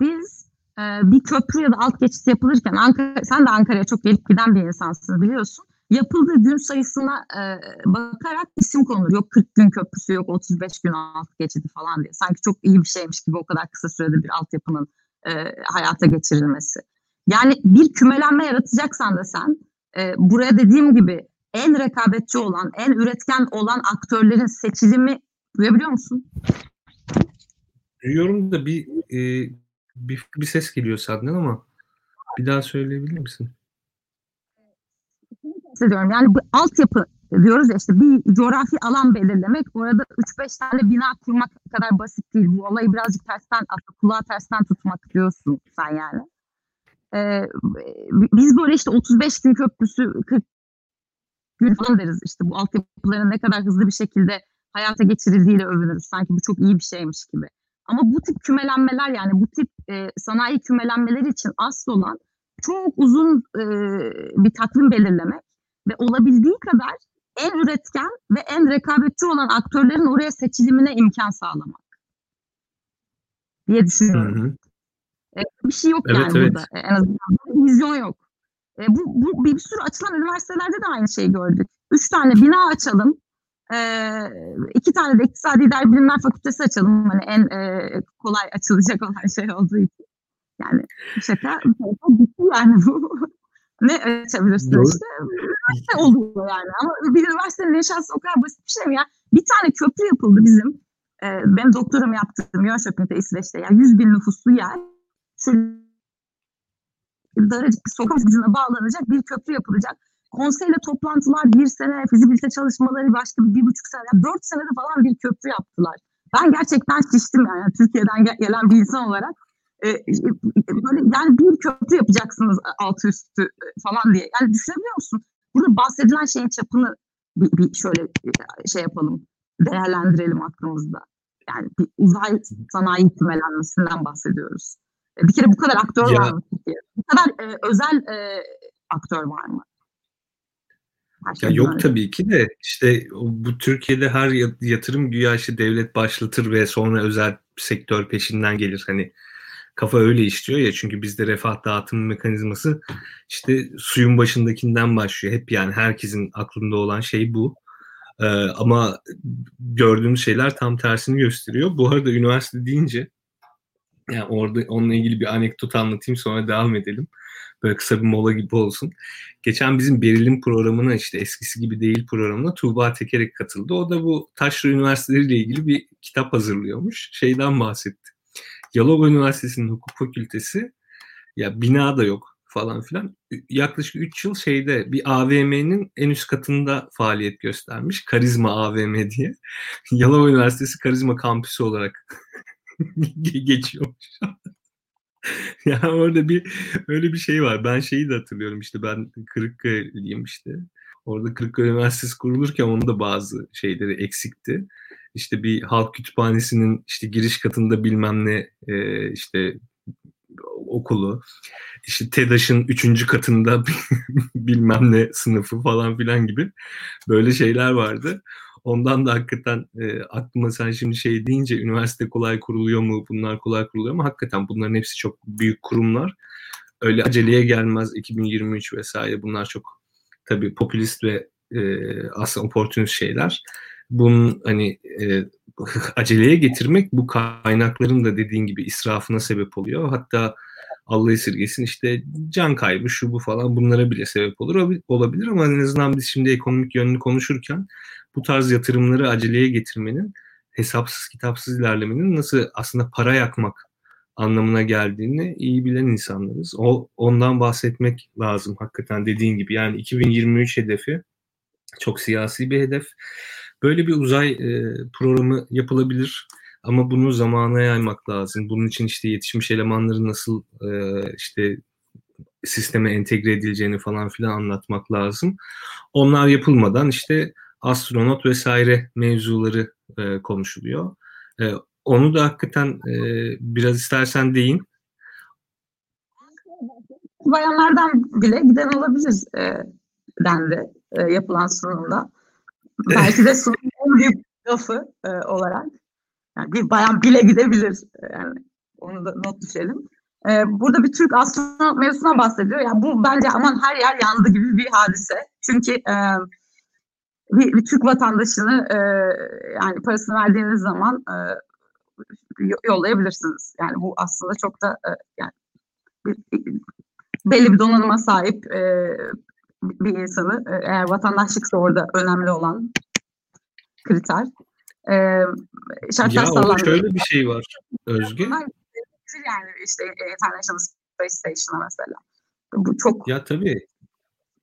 Biz e, bir köprü ya da alt geçit yapılırken, Ankara, sen de Ankara'ya çok gelip giden bir insansın biliyorsun yapıldığı gün sayısına e, bakarak isim konulur. Yok 40 gün köprüsü yok 35 gün alt geçidi falan diye. Sanki çok iyi bir şeymiş gibi o kadar kısa sürede bir altyapının e, hayata geçirilmesi. Yani bir kümelenme yaratacaksan da sen e, buraya dediğim gibi en rekabetçi olan, en üretken olan aktörlerin seçilimi duyabiliyor musun? Duyuyorum da bir, e, bir bir ses geliyor senden ama bir daha söyleyebilir misin? bahsediyorum. Yani bu altyapı diyoruz ya işte bir coğrafi alan belirlemek orada 3-5 tane bina kurmak kadar basit değil. Bu olayı birazcık tersten kulağa tersten tutmak diyorsun sen yani. Ee, biz böyle işte 35 gün köprüsü 40 gün falan deriz işte bu altyapıların ne kadar hızlı bir şekilde hayata geçirildiğiyle övünürüz. Sanki bu çok iyi bir şeymiş gibi. Ama bu tip kümelenmeler yani bu tip e, sanayi kümelenmeleri için asıl olan çok uzun e, bir takvim belirlemek ve olabildiği kadar en üretken ve en rekabetçi olan aktörlerin oraya seçilimine imkan sağlamak diye düşünüyorum. Hı hı. E, bir şey yok evet, yani evet. burada. E, en azından bir vizyon yok. E, bu, bu bir, bir sürü açılan üniversitelerde de aynı şeyi gördük. Üç tane bina açalım. E, iki tane de iktisadi idari bilimler fakültesi açalım. Hani en e, kolay açılacak olan şey olduğu için. Yani şaka, şaka bitti yani bu ne açabilirsin Doğru. işte. Üniversite oluyor yani. Ama bir üniversitenin yaşantısı o kadar basit bir şey mi ya? Bir tane köprü yapıldı bizim. Ee, benim doktoram yaptığım Jönköping'de İsveç'te. Yani 100 bin nüfuslu yer. Daracık sokak gücüne bağlanacak bir köprü yapılacak. Konseyle toplantılar bir sene, fizibilite çalışmaları başka bir, bir buçuk sene, dört senede falan bir köprü yaptılar. Ben gerçekten şiştim yani Türkiye'den gelen bir insan olarak. E, e, böyle yani bir köprü yapacaksınız altı üstü e, falan diye. Yani düşünebiliyor musun? Burada bahsedilen şeyin çapını bir, bir şöyle şey yapalım, değerlendirelim aklımızda. Yani bir uzay sanayi kümelenmesinden bahsediyoruz. Bir kere bu kadar aktör ya. var mı? Bu kadar e, özel e, aktör var mı? Ya yok öyle. tabii ki de işte bu Türkiye'de her yatırım güya işte devlet başlatır ve sonra özel sektör peşinden gelir. Hani kafa öyle işliyor ya çünkü bizde refah dağıtım mekanizması işte suyun başındakinden başlıyor. Hep yani herkesin aklında olan şey bu. Ee, ama gördüğümüz şeyler tam tersini gösteriyor. Bu arada üniversite deyince yani orada onunla ilgili bir anekdot anlatayım sonra devam edelim. Böyle kısa bir mola gibi olsun. Geçen bizim Berilim programına işte eskisi gibi değil programına Tuğba Tekerek katıldı. O da bu Taşra Üniversiteleri ile ilgili bir kitap hazırlıyormuş. Şeyden bahsetti. Yalova Üniversitesi'nin hukuk fakültesi ya bina da yok falan filan. Yaklaşık 3 yıl şeyde bir AVM'nin en üst katında faaliyet göstermiş. Karizma AVM diye. Yalova Üniversitesi Karizma Kampüsü olarak geçiyormuş. yani orada bir öyle bir şey var. Ben şeyi de hatırlıyorum işte ben Kırıkkale'liyim işte. Orada Kırıkkale Üniversitesi kurulurken onun da bazı şeyleri eksikti işte bir halk kütüphanesinin işte giriş katında bilmem ne e, işte okulu işte TEDAŞ'ın üçüncü katında bilmem ne sınıfı falan filan gibi böyle şeyler vardı. Ondan da hakikaten e, aklıma sen şimdi şey deyince üniversite kolay kuruluyor mu bunlar kolay kuruluyor mu hakikaten bunların hepsi çok büyük kurumlar. Öyle aceleye gelmez 2023 vesaire bunlar çok tabii popülist ve e, aslında opportunist şeyler bunun hani e, aceleye getirmek bu kaynakların da dediğin gibi israfına sebep oluyor. Hatta Allah esirgesin işte can kaybı şu bu falan bunlara bile sebep olur olabilir ama en azından biz şimdi ekonomik yönünü konuşurken bu tarz yatırımları aceleye getirmenin hesapsız kitapsız ilerlemenin nasıl aslında para yakmak anlamına geldiğini iyi bilen insanlarız. O ondan bahsetmek lazım hakikaten dediğin gibi. Yani 2023 hedefi çok siyasi bir hedef. Böyle bir uzay e, programı yapılabilir ama bunu zamana yaymak lazım. Bunun için işte yetişmiş elemanların nasıl e, işte sisteme entegre edileceğini falan filan anlatmak lazım. Onlar yapılmadan işte astronot vesaire mevzuları e, konuşuluyor. E, onu da hakikaten e, biraz istersen deyin. Bayanlardan bile giden olabilir e, dendi e, yapılan sunumda. Belki de sunumun en büyük lafı e, olarak. Yani bir bayan bile gidebilir. E, yani onu da not düşelim. E, burada bir Türk astronot mevzusuna bahsediyor. Yani bu bence aman her yer yandı gibi bir hadise. Çünkü e, bir, bir Türk vatandaşını e, yani parasını verdiğiniz zaman e, yollayabilirsiniz. Yani bu aslında çok da e, yani bir, belli bir donanıma sahip e, bir insanı e, eğer vatandaşlıksa orada önemli olan kriter. E, şartlar ya sağlandı. şöyle bir şey var Özge. yani işte International Space Station'a mesela. Bu çok Ya tabii.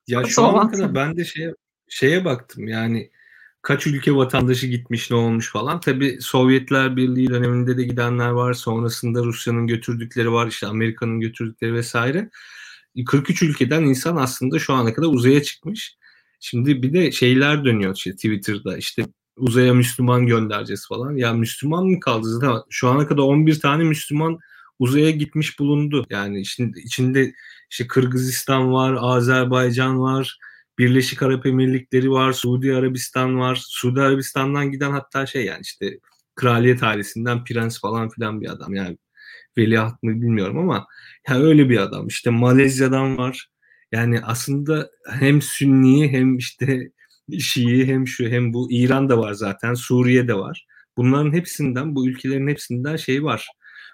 Ya şu ana kadar ben de şeye, şeye baktım yani kaç ülke vatandaşı gitmiş ne olmuş falan. Tabi Sovyetler Birliği döneminde de gidenler var. Sonrasında Rusya'nın götürdükleri var. işte Amerika'nın götürdükleri vesaire. 43 ülkeden insan aslında şu ana kadar uzaya çıkmış. Şimdi bir de şeyler dönüyor işte Twitter'da işte uzaya Müslüman göndereceğiz falan. Ya Müslüman mı kaldı? Zaten şu ana kadar 11 tane Müslüman uzaya gitmiş bulundu. Yani içinde, içinde işte Kırgızistan var, Azerbaycan var, Birleşik Arap Emirlikleri var, Suudi Arabistan var. Suudi Arabistan'dan giden hatta şey yani işte kraliyet ailesinden prens falan filan bir adam. Yani veliaht mı bilmiyorum ama yani öyle bir adam. İşte Malezya'dan var. Yani aslında hem Sünni hem işte Şii hem şu hem bu İran da var zaten. Suriye de var. Bunların hepsinden bu ülkelerin hepsinden şey var.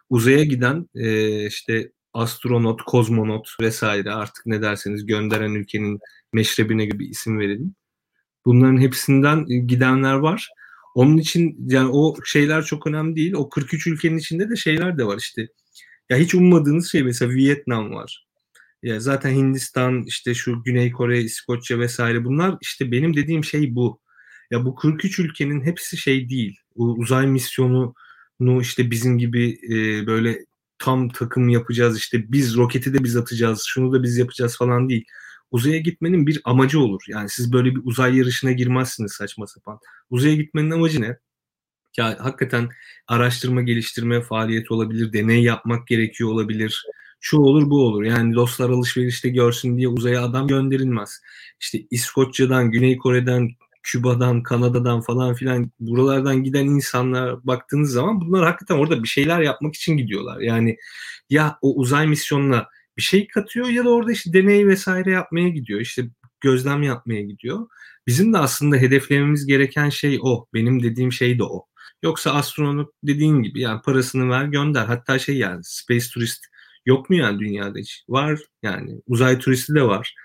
Uzaya giden e, işte astronot, kozmonot vesaire artık ne derseniz gönderen ülkenin meşrebine gibi isim verelim. Bunların hepsinden gidenler var. Onun için yani o şeyler çok önemli değil. O 43 ülkenin içinde de şeyler de var işte. Ya hiç ummadığınız şey mesela Vietnam var. Ya zaten Hindistan, işte şu Güney Kore, İskoçya vesaire bunlar işte benim dediğim şey bu. Ya bu 43 ülkenin hepsi şey değil. Uzay misyonu işte bizim gibi e, böyle tam takım yapacağız işte biz roketi de biz atacağız şunu da biz yapacağız falan değil. Uzaya gitmenin bir amacı olur. Yani siz böyle bir uzay yarışına girmezsiniz saçma sapan. Uzaya gitmenin amacı ne? Ya hakikaten araştırma geliştirme faaliyeti olabilir, deney yapmak gerekiyor olabilir. Şu olur bu olur. Yani dostlar alışverişte görsün diye uzaya adam gönderilmez. İşte İskoçya'dan, Güney Kore'den, Küba'dan, Kanada'dan falan filan buralardan giden insanlar baktığınız zaman bunlar hakikaten orada bir şeyler yapmak için gidiyorlar. Yani ya o uzay misyonuna bir şey katıyor ya da orada işte deney vesaire yapmaya gidiyor. İşte gözlem yapmaya gidiyor. Bizim de aslında hedeflememiz gereken şey o. Benim dediğim şey de o. Yoksa astronot dediğin gibi yani parasını ver gönder. Hatta şey yani space turist yok mu yani dünyada hiç? Var yani uzay turisti de var.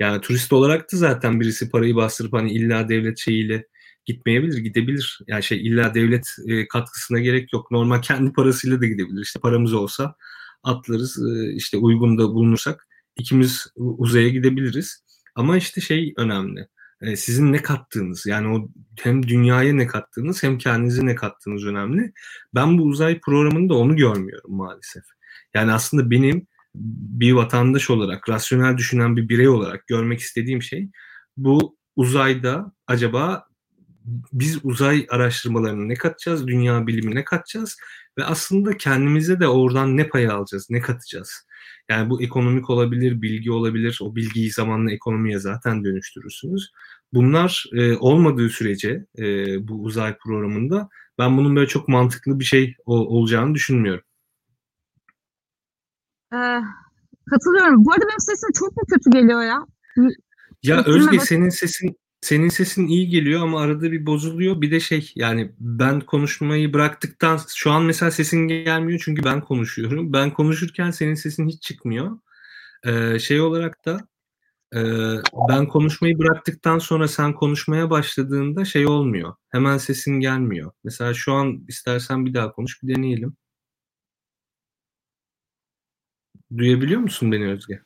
Yani turist olarak da zaten birisi parayı bastırıp hani illa devlet şeyiyle gitmeyebilir, gidebilir. Yani şey illa devlet katkısına gerek yok. Normal kendi parasıyla da gidebilir. İşte paramız olsa atlarız. E, işte uygun da bulunursak ikimiz uzaya gidebiliriz. Ama işte şey önemli. E, sizin ne kattığınız yani o hem dünyaya ne kattığınız hem kendinize ne kattığınız önemli. Ben bu uzay programında onu görmüyorum maalesef. Yani aslında benim bir vatandaş olarak, rasyonel düşünen bir birey olarak görmek istediğim şey bu uzayda acaba biz uzay araştırmalarını ne katacağız, dünya bilimine katacağız ve aslında kendimize de oradan ne pay alacağız, ne katacağız. Yani bu ekonomik olabilir, bilgi olabilir. O bilgiyi zamanla ekonomiye zaten dönüştürürsünüz. Bunlar e, olmadığı sürece e, bu uzay programında ben bunun böyle çok mantıklı bir şey o, olacağını düşünmüyorum. Ee, katılıyorum. Bu arada benim sesim çok mu kötü geliyor ya? Ya Özge senin sesin senin sesin iyi geliyor ama arada bir bozuluyor. Bir de şey yani ben konuşmayı bıraktıktan şu an mesela sesin gelmiyor çünkü ben konuşuyorum. Ben konuşurken senin sesin hiç çıkmıyor. Ee, şey olarak da e, ben konuşmayı bıraktıktan sonra sen konuşmaya başladığında şey olmuyor. Hemen sesin gelmiyor. Mesela şu an istersen bir daha konuş bir deneyelim. Duyabiliyor musun beni Özge?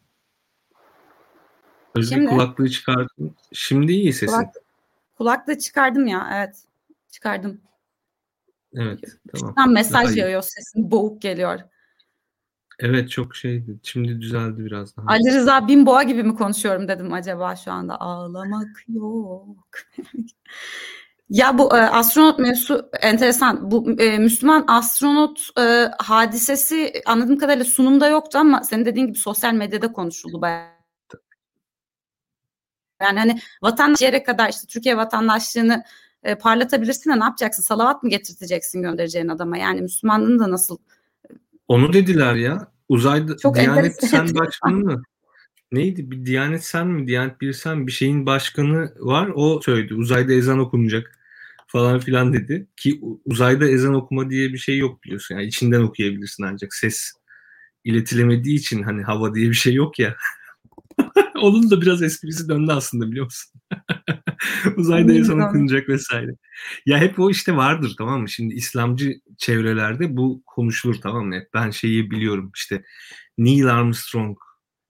Özge Şimdi, kulaklığı çıkardın. Şimdi iyi sesin. Kulak, kulaklığı çıkardım ya evet. Çıkardım. Evet tamam. Tam mesaj yağıyor sesin boğuk geliyor. Evet çok şeydi. Şimdi düzeldi biraz daha. Ali Rıza Binboğa gibi mi konuşuyorum dedim acaba şu anda. Ağlamak yok. Ya bu e, astronot mevzusu enteresan. Bu e, Müslüman astronot e, hadisesi anladığım kadarıyla sunumda yoktu ama senin dediğin gibi sosyal medyada konuşuldu bayağı. Yani hani vatandaş yere kadar işte Türkiye vatandaşlığını e, parlatabilirsin de ne yapacaksın? Salavat mı getirteceksin göndereceğin adama? Yani Müslümanlığını da nasıl? Onu dediler ya. Uzayda Çok Diyanet Sen Başkanı mı? Neydi? Bir Diyanet Sen mi? Diyanet Bir Sen bir şeyin başkanı var. O söyledi. Uzayda ezan okunacak falan filan dedi. Ki uzayda ezan okuma diye bir şey yok biliyorsun. Yani içinden okuyabilirsin ancak ses iletilemediği için hani hava diye bir şey yok ya. Onun da biraz esprisi döndü aslında biliyor musun? Uzayda ezan okunacak vesaire. Ya hep o işte vardır tamam mı? Şimdi İslamcı çevrelerde bu konuşulur tamam mı? Ben şeyi biliyorum işte Neil Armstrong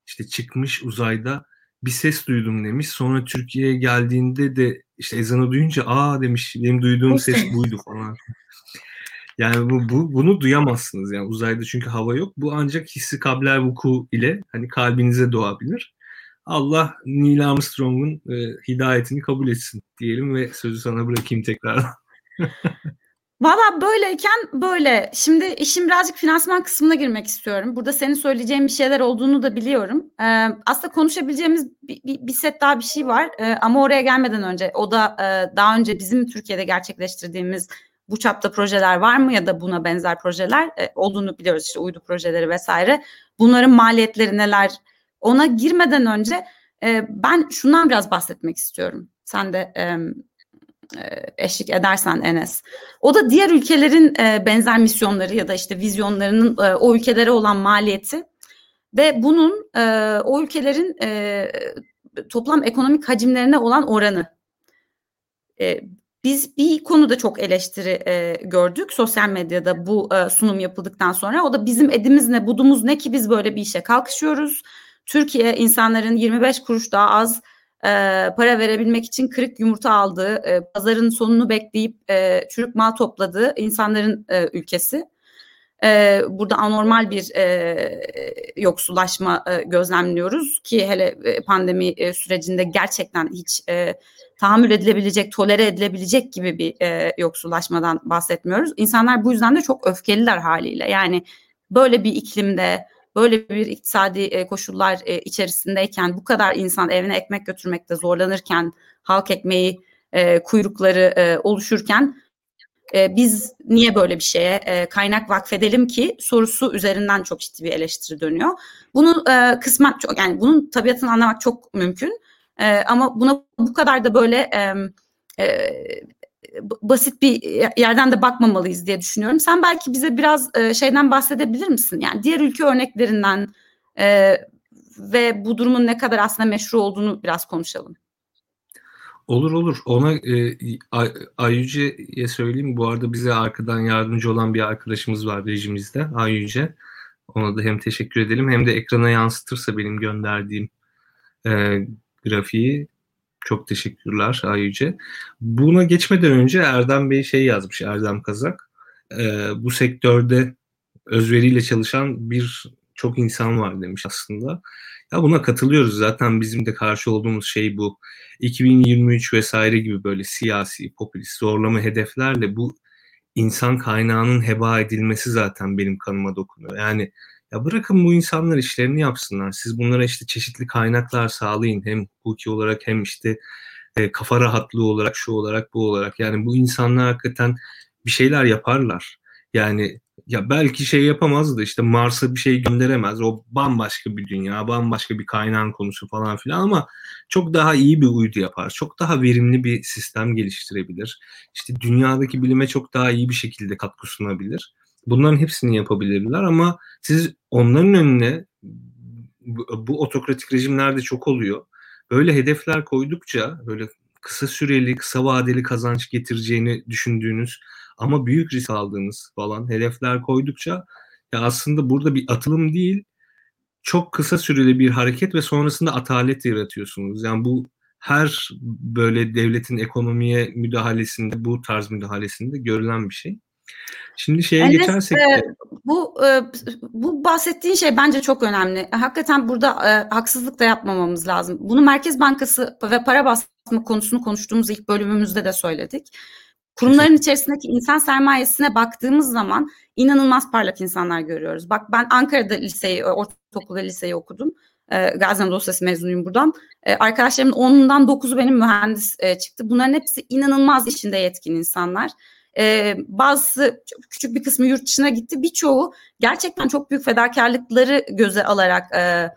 işte çıkmış uzayda bir ses duydum demiş. Sonra Türkiye'ye geldiğinde de işte ezanı duyunca aa demiş benim duyduğum ses buydu falan. Yani bu, bu bunu duyamazsınız yani uzayda çünkü hava yok. Bu ancak hissi kabler vuku ile hani kalbinize doğabilir. Allah Neil Armstrong'un e, hidayetini kabul etsin diyelim ve sözü sana bırakayım tekrar. Valla böyleyken böyle. Şimdi işin birazcık finansman kısmına girmek istiyorum. Burada senin söyleyeceğin bir şeyler olduğunu da biliyorum. Ee, aslında konuşabileceğimiz bir, bir, bir set daha bir şey var. Ee, ama oraya gelmeden önce o da e, daha önce bizim Türkiye'de gerçekleştirdiğimiz bu çapta projeler var mı ya da buna benzer projeler e, olduğunu biliyoruz işte uydu projeleri vesaire. Bunların maliyetleri neler? Ona girmeden önce e, ben şundan biraz bahsetmek istiyorum. Sen de e, eşlik edersen Enes. O da diğer ülkelerin e, benzer misyonları ya da işte vizyonlarının e, o ülkelere olan maliyeti ve bunun e, o ülkelerin e, toplam ekonomik hacimlerine olan oranı. E, biz bir konuda çok eleştiri e, gördük sosyal medyada bu e, sunum yapıldıktan sonra. O da bizim edimiz ne, budumuz ne ki biz böyle bir işe kalkışıyoruz. Türkiye insanların 25 kuruş daha az e, para verebilmek için kırık yumurta aldığı, e, pazarın sonunu bekleyip e, çürük mal topladığı insanların e, ülkesi. E, burada anormal bir e, yoksullaşma e, gözlemliyoruz ki hele e, pandemi e, sürecinde gerçekten hiç e, tahammül edilebilecek, tolere edilebilecek gibi bir e, yoksullaşmadan bahsetmiyoruz. İnsanlar bu yüzden de çok öfkeliler haliyle. Yani böyle bir iklimde böyle bir iktisadi e, koşullar e, içerisindeyken bu kadar insan evine ekmek götürmekte zorlanırken halk ekmeği e, kuyrukları oluşurken biz niye böyle bir şeye kaynak vakfedelim ki sorusu üzerinden çok ciddi bir eleştiri dönüyor. Bunu kısmen çok yani bunun tabiatını anlamak çok mümkün. Ama buna bu kadar da böyle basit bir yerden de bakmamalıyız diye düşünüyorum. Sen belki bize biraz e, şeyden bahsedebilir misin? Yani diğer ülke örneklerinden e, ve bu durumun ne kadar aslında meşru olduğunu biraz konuşalım. Olur olur. Ona e, Ayüce'ye söyleyeyim. Bu arada bize arkadan yardımcı olan bir arkadaşımız var rejimizde. Ayüce. Ona da hem teşekkür edelim hem de ekrana yansıtırsa benim gönderdiğim e, grafiği çok teşekkürler Ayüce. Buna geçmeden önce Erdem Bey şey yazmış Erdem Kazak. Ee, bu sektörde özveriyle çalışan bir çok insan var demiş aslında. Ya buna katılıyoruz zaten bizim de karşı olduğumuz şey bu. 2023 vesaire gibi böyle siyasi, popülist, zorlama hedeflerle bu insan kaynağının heba edilmesi zaten benim kanıma dokunuyor. Yani ya bırakın bu insanlar işlerini yapsınlar. Siz bunlara işte çeşitli kaynaklar sağlayın. Hem hukuki olarak hem işte e, kafa rahatlığı olarak, şu olarak, bu olarak. Yani bu insanlar hakikaten bir şeyler yaparlar. Yani ya belki şey yapamaz da işte Mars'a bir şey gönderemez. O bambaşka bir dünya, bambaşka bir kaynağın konusu falan filan ama çok daha iyi bir uydu yapar. Çok daha verimli bir sistem geliştirebilir. İşte dünyadaki bilime çok daha iyi bir şekilde katkı sunabilir. Bunların hepsini yapabilirler ama siz onların önüne bu, otokratik rejimlerde çok oluyor. Böyle hedefler koydukça böyle kısa süreli, kısa vadeli kazanç getireceğini düşündüğünüz ama büyük risk aldığınız falan hedefler koydukça ya aslında burada bir atılım değil çok kısa süreli bir hareket ve sonrasında atalet yaratıyorsunuz. Yani bu her böyle devletin ekonomiye müdahalesinde bu tarz müdahalesinde görülen bir şey. Şimdi şeye Enes, geçersek e, bu e, bu bahsettiğin şey bence çok önemli. Hakikaten burada e, haksızlık da yapmamamız lazım. Bunu Merkez Bankası ve para bas basma konusunu konuştuğumuz ilk bölümümüzde de söyledik. Kurumların içerisindeki insan sermayesine baktığımız zaman inanılmaz parlak insanlar görüyoruz. Bak ben Ankara'da liseyi, ortaokulda liseyi okudum. E, Gaziantep Dosyası mezunuyum buradan. E, arkadaşlarımın 10'undan 9'u benim mühendis e, çıktı. Bunların hepsi inanılmaz işinde yetkin insanlar. E, bazısı küçük bir kısmı yurt dışına gitti. Birçoğu gerçekten çok büyük fedakarlıkları göze alarak e,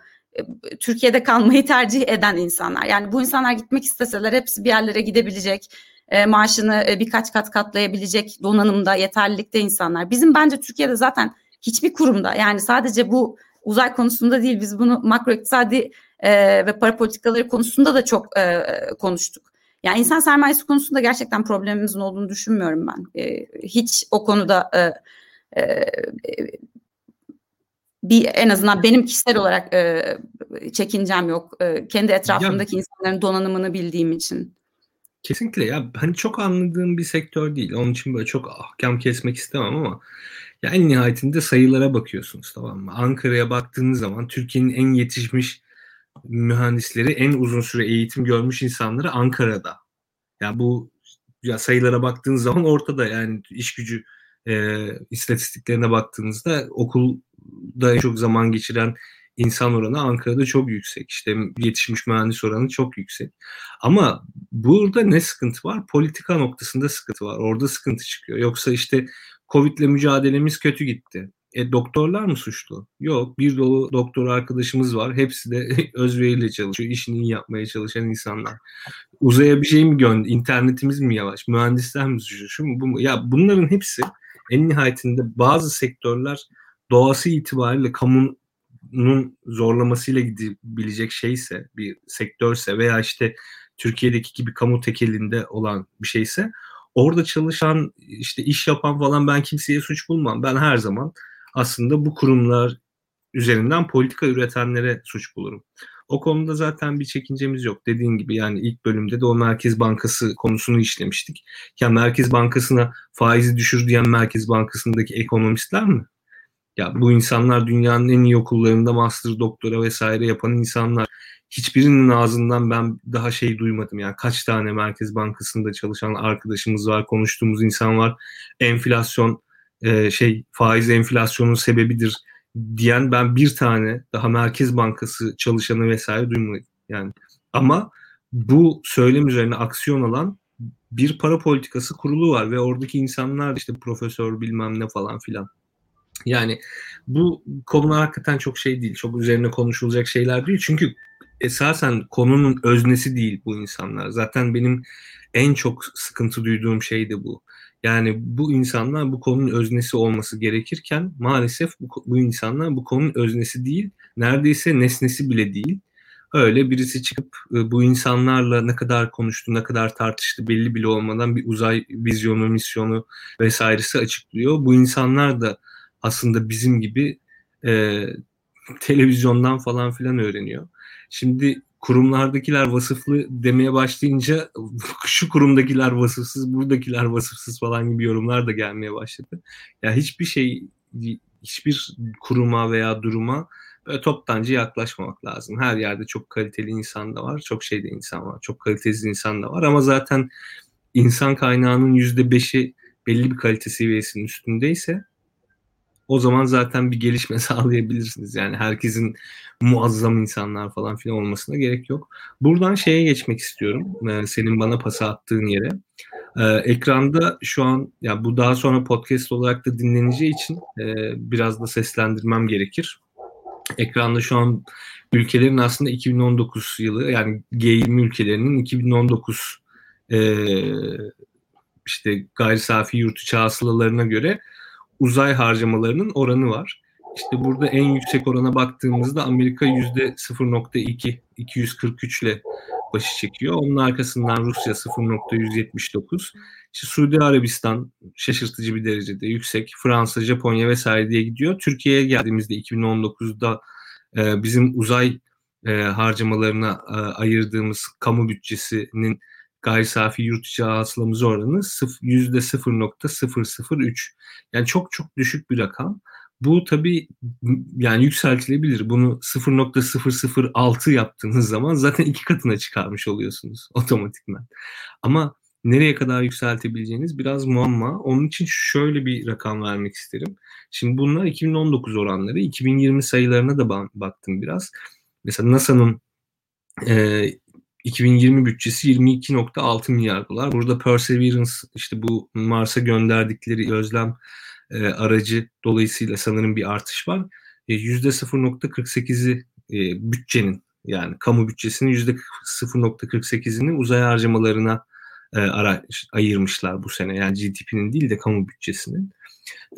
Türkiye'de kalmayı tercih eden insanlar. Yani bu insanlar gitmek isteseler hepsi bir yerlere gidebilecek, e, maaşını e, birkaç kat katlayabilecek donanımda, yeterlilikte insanlar. Bizim bence Türkiye'de zaten hiçbir kurumda yani sadece bu uzay konusunda değil biz bunu makro iktisadi e, ve para politikaları konusunda da çok e, konuştuk. Yani insan sermayesi konusunda gerçekten problemimizin olduğunu düşünmüyorum ben. E, hiç o konuda e, e, bir en azından benim kişisel olarak e, çekincem yok. E, kendi etrafımdaki ya, insanların donanımını bildiğim için. Kesinlikle ya hani çok anladığım bir sektör değil. Onun için böyle çok ahkam kesmek istemem ama ya en nihayetinde sayılara bakıyorsunuz tamam mı? Ankara'ya baktığınız zaman Türkiye'nin en yetişmiş mühendisleri, en uzun süre eğitim görmüş insanları Ankara'da. Ya yani bu ya sayılara baktığınız zaman ortada yani iş gücü e, istatistiklerine baktığınızda okulda en çok zaman geçiren insan oranı Ankara'da çok yüksek. İşte yetişmiş mühendis oranı çok yüksek. Ama burada ne sıkıntı var? Politika noktasında sıkıntı var. Orada sıkıntı çıkıyor. Yoksa işte Covid'le mücadelemiz kötü gitti. E doktorlar mı suçlu? Yok. Bir dolu doktor arkadaşımız var. Hepsi de özveriyle çalışıyor. İşini iyi yapmaya çalışan insanlar. Uzaya bir şey mi gönder? İnternetimiz mi yavaş? Mühendisler mi suçlu? Şu mu, bu mu? Ya bunların hepsi en nihayetinde bazı sektörler doğası itibariyle kamunun zorlamasıyla gidebilecek şeyse, bir sektörse veya işte Türkiye'deki gibi kamu tekelinde olan bir şeyse orada çalışan işte iş yapan falan ben kimseye suç bulmam. Ben her zaman aslında bu kurumlar üzerinden politika üretenlere suç bulurum. O konuda zaten bir çekincemiz yok. Dediğin gibi yani ilk bölümde de o Merkez Bankası konusunu işlemiştik. Ya Merkez Bankası'na faizi düşür diyen Merkez Bankası'ndaki ekonomistler mi? Ya bu insanlar dünyanın en iyi okullarında master, doktora vesaire yapan insanlar. Hiçbirinin ağzından ben daha şey duymadım. Yani kaç tane Merkez Bankası'nda çalışan arkadaşımız var, konuştuğumuz insan var. Enflasyon e, şey faiz enflasyonun sebebidir diyen ben bir tane daha Merkez Bankası çalışanı vesaire duymadım. Yani ama bu söylem üzerine aksiyon alan bir para politikası kurulu var ve oradaki insanlar işte profesör bilmem ne falan filan. Yani bu konular hakikaten çok şey değil. Çok üzerine konuşulacak şeyler değil. Çünkü esasen konunun öznesi değil bu insanlar. Zaten benim en çok sıkıntı duyduğum şey de bu. Yani bu insanlar bu konunun öznesi olması gerekirken maalesef bu, bu insanlar bu konunun öznesi değil, neredeyse nesnesi bile değil. Öyle birisi çıkıp e, bu insanlarla ne kadar konuştu, ne kadar tartıştı belli bile olmadan bir uzay vizyonu, misyonu vesairesi açıklıyor. Bu insanlar da aslında bizim gibi e, televizyondan falan filan öğreniyor. Şimdi kurumlardakiler vasıflı demeye başlayınca şu kurumdakiler vasıfsız, buradakiler vasıfsız falan gibi yorumlar da gelmeye başladı. Ya yani hiçbir şey, hiçbir kuruma veya duruma böyle toptancı yaklaşmamak lazım. Her yerde çok kaliteli insan da var, çok şeyde insan var, çok kalitesiz insan da var ama zaten insan kaynağının yüzde beşi belli bir kalite seviyesinin üstündeyse o zaman zaten bir gelişme sağlayabilirsiniz. Yani herkesin muazzam insanlar falan filan olmasına gerek yok. Buradan şeye geçmek istiyorum. Ee, senin bana pası attığın yere. Ee, ekranda şu an ya bu daha sonra podcast olarak da dinleneceği için e, biraz da seslendirmem gerekir. Ekranda şu an ülkelerin aslında 2019 yılı yani G20 ülkelerinin 2019 e, işte gayri safi yurt içi hasılalarına göre uzay harcamalarının oranı var. İşte burada en yüksek orana baktığımızda Amerika yüzde 0.2 243 ile başı çekiyor. Onun arkasından Rusya 0.179. İşte Suudi Arabistan şaşırtıcı bir derecede yüksek. Fransa, Japonya vesaire diye gidiyor. Türkiye'ye geldiğimizde 2019'da e, bizim uzay e, harcamalarına e, ayırdığımız kamu bütçesinin gayri safi yurt içi hasılamız oranı %0.003. Yani çok çok düşük bir rakam. Bu tabii yani yükseltilebilir. Bunu 0.006 yaptığınız zaman zaten iki katına çıkarmış oluyorsunuz otomatikman. Ama nereye kadar yükseltebileceğiniz biraz muamma. Onun için şöyle bir rakam vermek isterim. Şimdi bunlar 2019 oranları. 2020 sayılarına da baktım biraz. Mesela NASA'nın e, 2020 bütçesi 22.6 milyar dolar. Burada Perseverance işte bu Mars'a gönderdikleri özlem e, aracı dolayısıyla sanırım bir artış var. E, %0.48'i e, bütçenin yani kamu bütçesinin %0.48'ini uzay harcamalarına e, ara, ayırmışlar bu sene. Yani GDP'nin değil de kamu bütçesinin.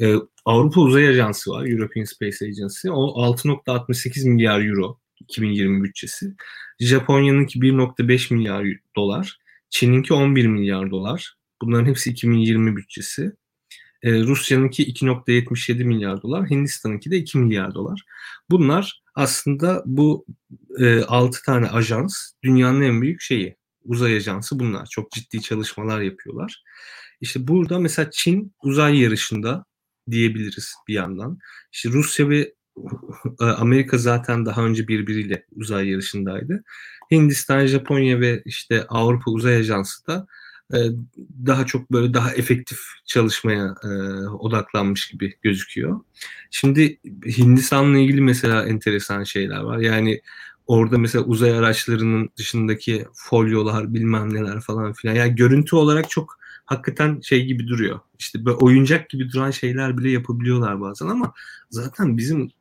E, Avrupa Uzay Ajansı var, European Space Agency. O 6.68 milyar euro 2020 bütçesi. Japonya'nınki 1.5 milyar dolar. Çin'inki 11 milyar dolar. Bunların hepsi 2020 bütçesi. E, Rusya'nınki 2.77 milyar dolar. Hindistan'ınki de 2 milyar dolar. Bunlar aslında bu e, 6 tane ajans dünyanın en büyük şeyi. Uzay ajansı bunlar. Çok ciddi çalışmalar yapıyorlar. İşte burada mesela Çin uzay yarışında diyebiliriz bir yandan. İşte Rusya ve Amerika zaten daha önce birbiriyle uzay yarışındaydı. Hindistan, Japonya ve işte Avrupa Uzay Ajansı da e, daha çok böyle daha efektif çalışmaya e, odaklanmış gibi gözüküyor. Şimdi Hindistan'la ilgili mesela enteresan şeyler var. Yani orada mesela uzay araçlarının dışındaki folyolar bilmem neler falan filan. Yani görüntü olarak çok hakikaten şey gibi duruyor. İşte böyle oyuncak gibi duran şeyler bile yapabiliyorlar bazen ama zaten bizim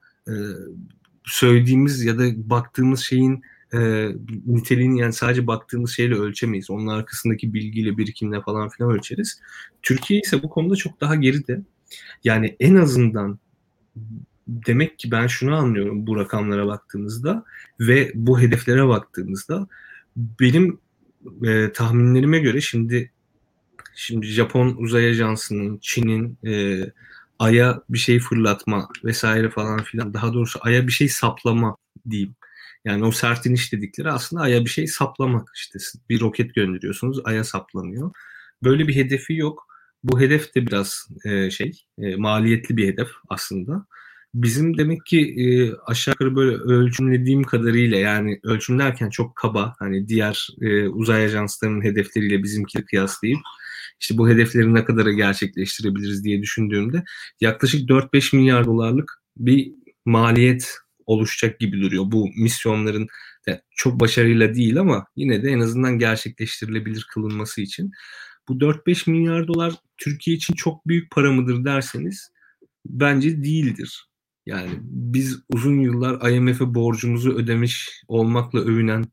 söylediğimiz ya da baktığımız şeyin e, niteliğini yani sadece baktığımız şeyle ölçemeyiz. Onun arkasındaki bilgiyle, birikimle falan filan ölçeriz. Türkiye ise bu konuda çok daha geride. Yani en azından demek ki ben şunu anlıyorum bu rakamlara baktığımızda ve bu hedeflere baktığımızda benim e, tahminlerime göre şimdi şimdi Japon uzay ajansının, Çin'in e, Ay'a bir şey fırlatma vesaire falan filan daha doğrusu Ay'a bir şey saplama diyeyim. Yani o sert iniş dedikleri aslında Ay'a bir şey saplamak işte bir roket gönderiyorsunuz Ay'a saplanıyor. Böyle bir hedefi yok. Bu hedef de biraz e, şey e, maliyetli bir hedef aslında. Bizim demek ki e, aşağı yukarı böyle ölçümlediğim kadarıyla yani ölçümlerken çok kaba hani diğer e, uzay ajanslarının hedefleriyle bizimki kıyaslayıp işte bu hedefleri ne kadara gerçekleştirebiliriz diye düşündüğümde yaklaşık 4-5 milyar dolarlık bir maliyet oluşacak gibi duruyor. Bu misyonların çok başarıyla değil ama yine de en azından gerçekleştirilebilir kılınması için. Bu 4-5 milyar dolar Türkiye için çok büyük para mıdır derseniz bence değildir. Yani biz uzun yıllar IMF'e borcumuzu ödemiş olmakla övünen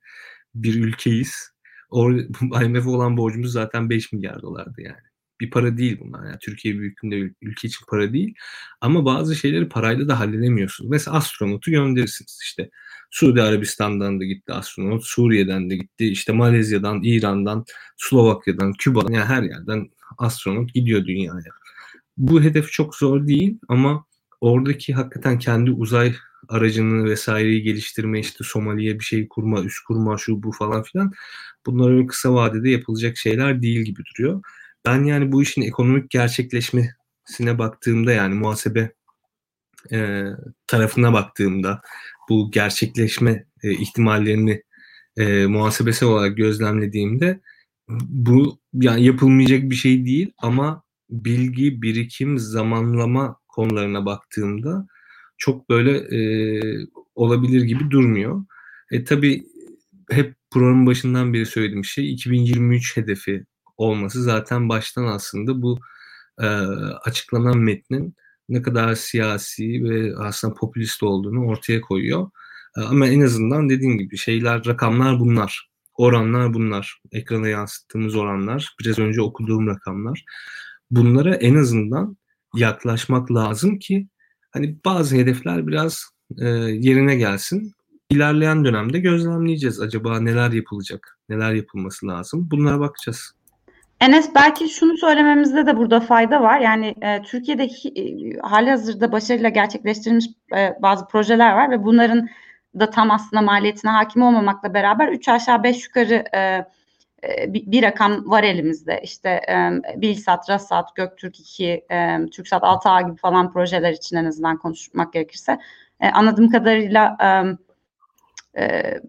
bir ülkeyiz. IMF'e olan borcumuz zaten 5 milyar dolardı yani. Bir para değil bunlar. Yani Türkiye büyüklüğünde ülke için para değil. Ama bazı şeyleri parayla da halledemiyorsunuz. Mesela astronotu gönderirsiniz işte. Suudi Arabistan'dan da gitti astronot, Suriye'den de gitti, işte Malezya'dan, İran'dan, Slovakya'dan, Küba'dan yani her yerden astronot gidiyor dünyaya. Bu hedef çok zor değil ama oradaki hakikaten kendi uzay aracını vesaireyi geliştirme işte Somali'ye bir şey kurma, üst kurma, şu bu falan filan bunlar öyle kısa vadede yapılacak şeyler değil gibi duruyor. Ben yani bu işin ekonomik gerçekleşmesine baktığımda yani muhasebe e, tarafına baktığımda bu gerçekleşme e, ihtimallerini e, muhasebesi olarak gözlemlediğimde bu yani yapılmayacak bir şey değil ama bilgi, birikim, zamanlama konularına baktığımda çok böyle e, olabilir gibi durmuyor. E tabi hep programın başından beri söylediğim şey 2023 hedefi olması zaten baştan aslında bu e, açıklanan metnin ne kadar siyasi ve aslında popülist olduğunu ortaya koyuyor. E, ama en azından dediğim gibi şeyler, rakamlar bunlar. Oranlar bunlar. Ekrana yansıttığımız oranlar. Biraz önce okuduğum rakamlar. Bunlara en azından yaklaşmak lazım ki hani bazı hedefler biraz e, yerine gelsin. İlerleyen dönemde gözlemleyeceğiz. Acaba neler yapılacak, neler yapılması lazım. Bunlara bakacağız. Enes belki şunu söylememizde de burada fayda var. Yani e, Türkiye'deki e, hali hazırda başarıyla gerçekleştirilmiş e, bazı projeler var ve bunların da tam aslında maliyetine hakim olmamakla beraber 3 aşağı 5 yukarı e, bir, bir rakam var elimizde. İşte e, Bilsat, Rasat, Göktürk 2, e, TürkSat 6A gibi falan projeler için en azından konuşmak gerekirse. E, anladığım kadarıyla e, e,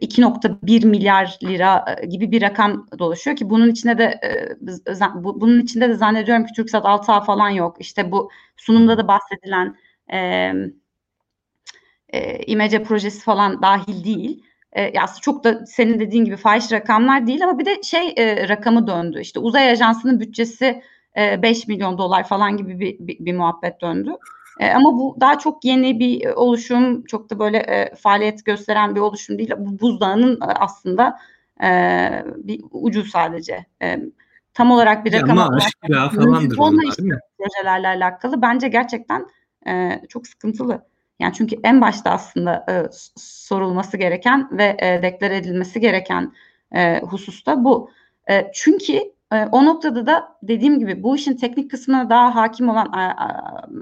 2.1 milyar lira e, gibi bir rakam dolaşıyor ki bunun içinde de e, bunun içinde de zannediyorum ki TürkSat 6A falan yok. İşte bu sunumda da bahsedilen e, e, İmece projesi falan dahil değil. E, aslında çok da senin dediğin gibi fahiş rakamlar değil ama bir de şey e, rakamı döndü. İşte uzay ajansının bütçesi e, 5 milyon dolar falan gibi bir, bir, bir muhabbet döndü. E, ama bu daha çok yeni bir oluşum, çok da böyle e, faaliyet gösteren bir oluşum değil. Bu buzdağının e, aslında e, bir ucu sadece. E, tam olarak bir rakam ama aşk falandır onlar mi? Projelerle alakalı bence gerçekten e, çok sıkıntılı. Yani çünkü en başta aslında e, sorulması gereken ve e, deklare edilmesi gereken e, hususta bu. E, çünkü e, o noktada da dediğim gibi bu işin teknik kısmına daha hakim olan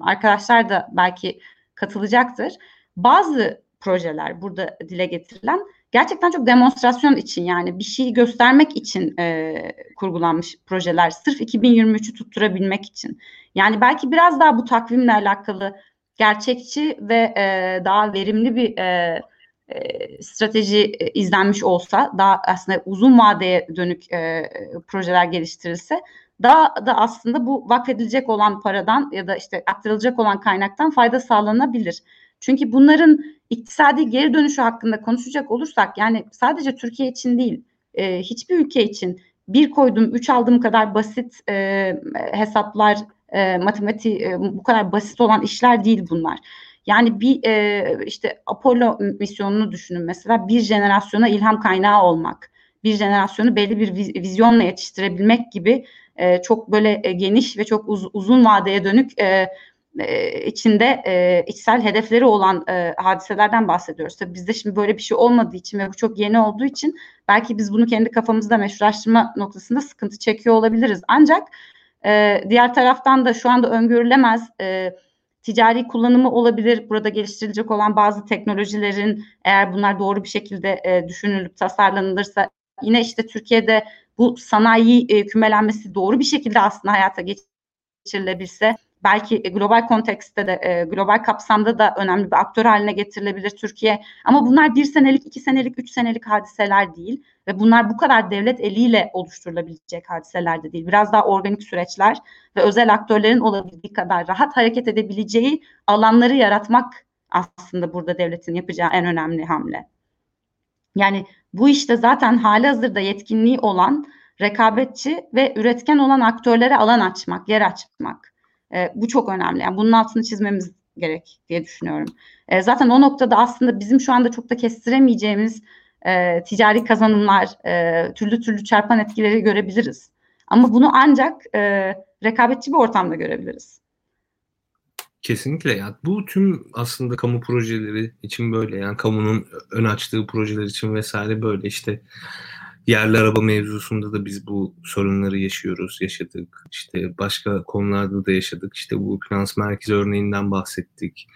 arkadaşlar da belki katılacaktır. Bazı projeler burada dile getirilen gerçekten çok demonstrasyon için yani bir şeyi göstermek için e, kurgulanmış projeler. Sırf 2023'ü tutturabilmek için. Yani belki biraz daha bu takvimle alakalı gerçekçi ve e, daha verimli bir e, e, strateji e, izlenmiş olsa, daha aslında uzun vadeye dönük e, projeler geliştirilse daha da aslında bu vakfedilecek olan paradan ya da işte aktarılacak olan kaynaktan fayda sağlanabilir. Çünkü bunların iktisadi geri dönüşü hakkında konuşacak olursak yani sadece Türkiye için değil e, hiçbir ülke için bir koydum üç aldığım kadar basit e, hesaplar e, matematiği e, bu kadar basit olan işler değil bunlar. Yani bir e, işte Apollo misyonunu düşünün mesela bir jenerasyona ilham kaynağı olmak, bir jenerasyonu belli bir vizyonla yetiştirebilmek gibi e, çok böyle e, geniş ve çok uz, uzun vadeye dönük e, e, içinde e, içsel hedefleri olan e, hadiselerden bahsediyoruz. Tabii bizde şimdi böyle bir şey olmadığı için ve bu çok yeni olduğu için belki biz bunu kendi kafamızda meşrulaştırma noktasında sıkıntı çekiyor olabiliriz. Ancak e, diğer taraftan da şu anda öngörülemez e, ticari kullanımı olabilir. Burada geliştirilecek olan bazı teknolojilerin eğer bunlar doğru bir şekilde e, düşünülüp tasarlanılırsa yine işte Türkiye'de bu sanayi e, kümelenmesi doğru bir şekilde aslında hayata geçirilebilse belki global kontekste de e, global kapsamda da önemli bir aktör haline getirilebilir Türkiye. Ama bunlar bir senelik, iki senelik, üç senelik hadiseler değil ve bunlar bu kadar devlet eliyle oluşturulabilecek hadiseler de değil. Biraz daha organik süreçler ve özel aktörlerin olabildiği kadar rahat hareket edebileceği alanları yaratmak aslında burada devletin yapacağı en önemli hamle. Yani bu işte zaten hali hazırda yetkinliği olan rekabetçi ve üretken olan aktörlere alan açmak, yer açmak. E, bu çok önemli. Yani bunun altını çizmemiz gerek diye düşünüyorum. E, zaten o noktada aslında bizim şu anda çok da kestiremeyeceğimiz e, ticari kazanımlar, e, türlü türlü çarpan etkileri görebiliriz. Ama bunu ancak e, rekabetçi bir ortamda görebiliriz. Kesinlikle ya. Bu tüm aslında kamu projeleri için böyle yani kamunun ön açtığı projeler için vesaire böyle işte yerli araba mevzusunda da biz bu sorunları yaşıyoruz, yaşadık. İşte başka konularda da yaşadık. İşte bu finans merkezi örneğinden bahsettik.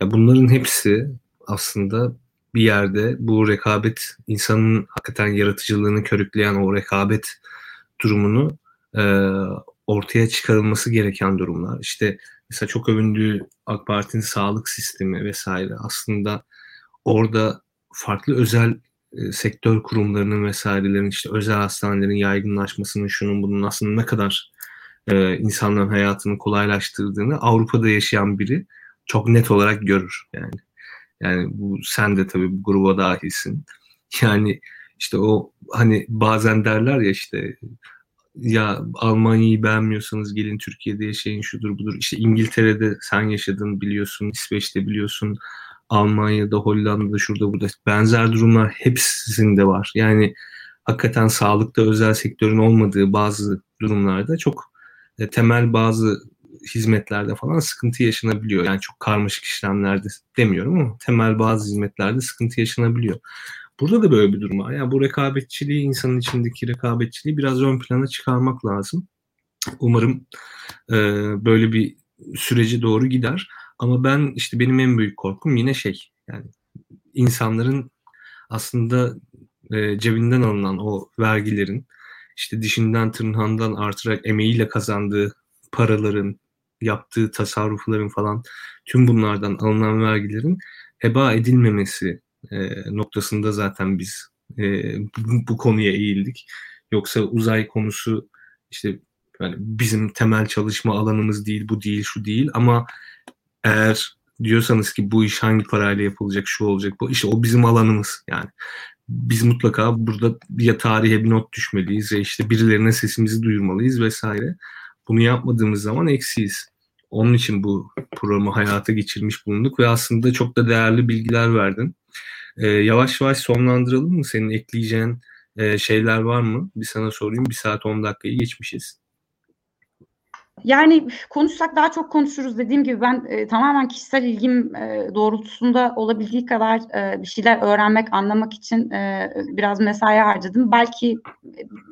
Ya bunların hepsi aslında bir yerde bu rekabet insanın hakikaten yaratıcılığını körükleyen o rekabet durumunu e, ortaya çıkarılması gereken durumlar. İşte mesela çok övündüğü AK Parti'nin sağlık sistemi vesaire aslında orada farklı özel e, sektör kurumlarının vesairelerin işte özel hastanelerin yaygınlaşmasının şunun bunun aslında ne kadar e, insanların hayatını kolaylaştırdığını Avrupa'da yaşayan biri çok net olarak görür yani. Yani bu sen de tabii bu gruba dahilsin. Yani işte o hani bazen derler ya işte ya Almanya'yı beğenmiyorsanız gelin Türkiye'de yaşayın şudur budur. İşte İngiltere'de sen yaşadın biliyorsun, İsveç'te biliyorsun. Almanya'da, Hollanda'da, şurada burada benzer durumlar hepsinde var. Yani hakikaten sağlıkta özel sektörün olmadığı bazı durumlarda çok e, temel bazı hizmetlerde falan sıkıntı yaşanabiliyor. Yani çok karmaşık işlemlerde demiyorum ama temel bazı hizmetlerde sıkıntı yaşanabiliyor. Burada da böyle bir durum var. Yani bu rekabetçiliği, insanın içindeki rekabetçiliği biraz ön plana çıkarmak lazım. Umarım e, böyle bir süreci doğru gider. Ama ben işte benim en büyük korkum yine şey yani insanların aslında e, cebinden alınan o vergilerin işte dişinden tırnağından artarak emeğiyle kazandığı paraların, yaptığı tasarrufların falan tüm bunlardan alınan vergilerin heba edilmemesi e, noktasında zaten biz e, bu, bu konuya eğildik. Yoksa uzay konusu işte yani bizim temel çalışma alanımız değil, bu değil, şu değil ama eğer diyorsanız ki bu iş hangi parayla yapılacak, şu olacak, bu işte o bizim alanımız yani. Biz mutlaka burada ya tarihe bir not düşmeliyiz ya işte birilerine sesimizi duyurmalıyız vesaire. Bunu yapmadığımız zaman eksiyiz. Onun için bu programı hayata geçirmiş bulunduk ve aslında çok da değerli bilgiler verdin. Ee, yavaş yavaş sonlandıralım mı? Senin ekleyeceğin e, şeyler var mı? Bir sana sorayım. Bir saat 10 dakikayı geçmişiz. Yani konuşsak daha çok konuşuruz. Dediğim gibi ben e, tamamen kişisel ilgim e, doğrultusunda olabildiği kadar e, bir şeyler öğrenmek, anlamak için e, biraz mesai harcadım. Belki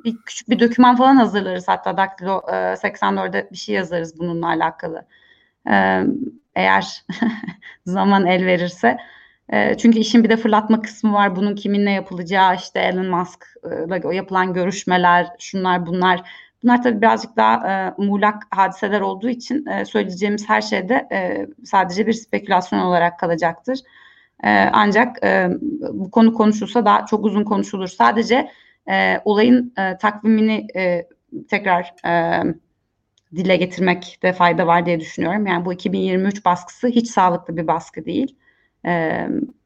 bir küçük bir doküman falan hazırlarız. Hatta Daktilo e, 84'de bir şey yazarız bununla alakalı. E, eğer zaman el verirse. E, çünkü işin bir de fırlatma kısmı var. Bunun kiminle yapılacağı, işte Elon Musk'la yapılan görüşmeler, şunlar bunlar Bunlar tabii birazcık daha e, muğlak hadiseler olduğu için e, söyleyeceğimiz her şeyde e, sadece bir spekülasyon olarak kalacaktır. E, ancak e, bu konu konuşulsa daha çok uzun konuşulur. Sadece e, olayın e, takvimini e, tekrar e, dile getirmekte fayda var diye düşünüyorum. Yani bu 2023 baskısı hiç sağlıklı bir baskı değil. E,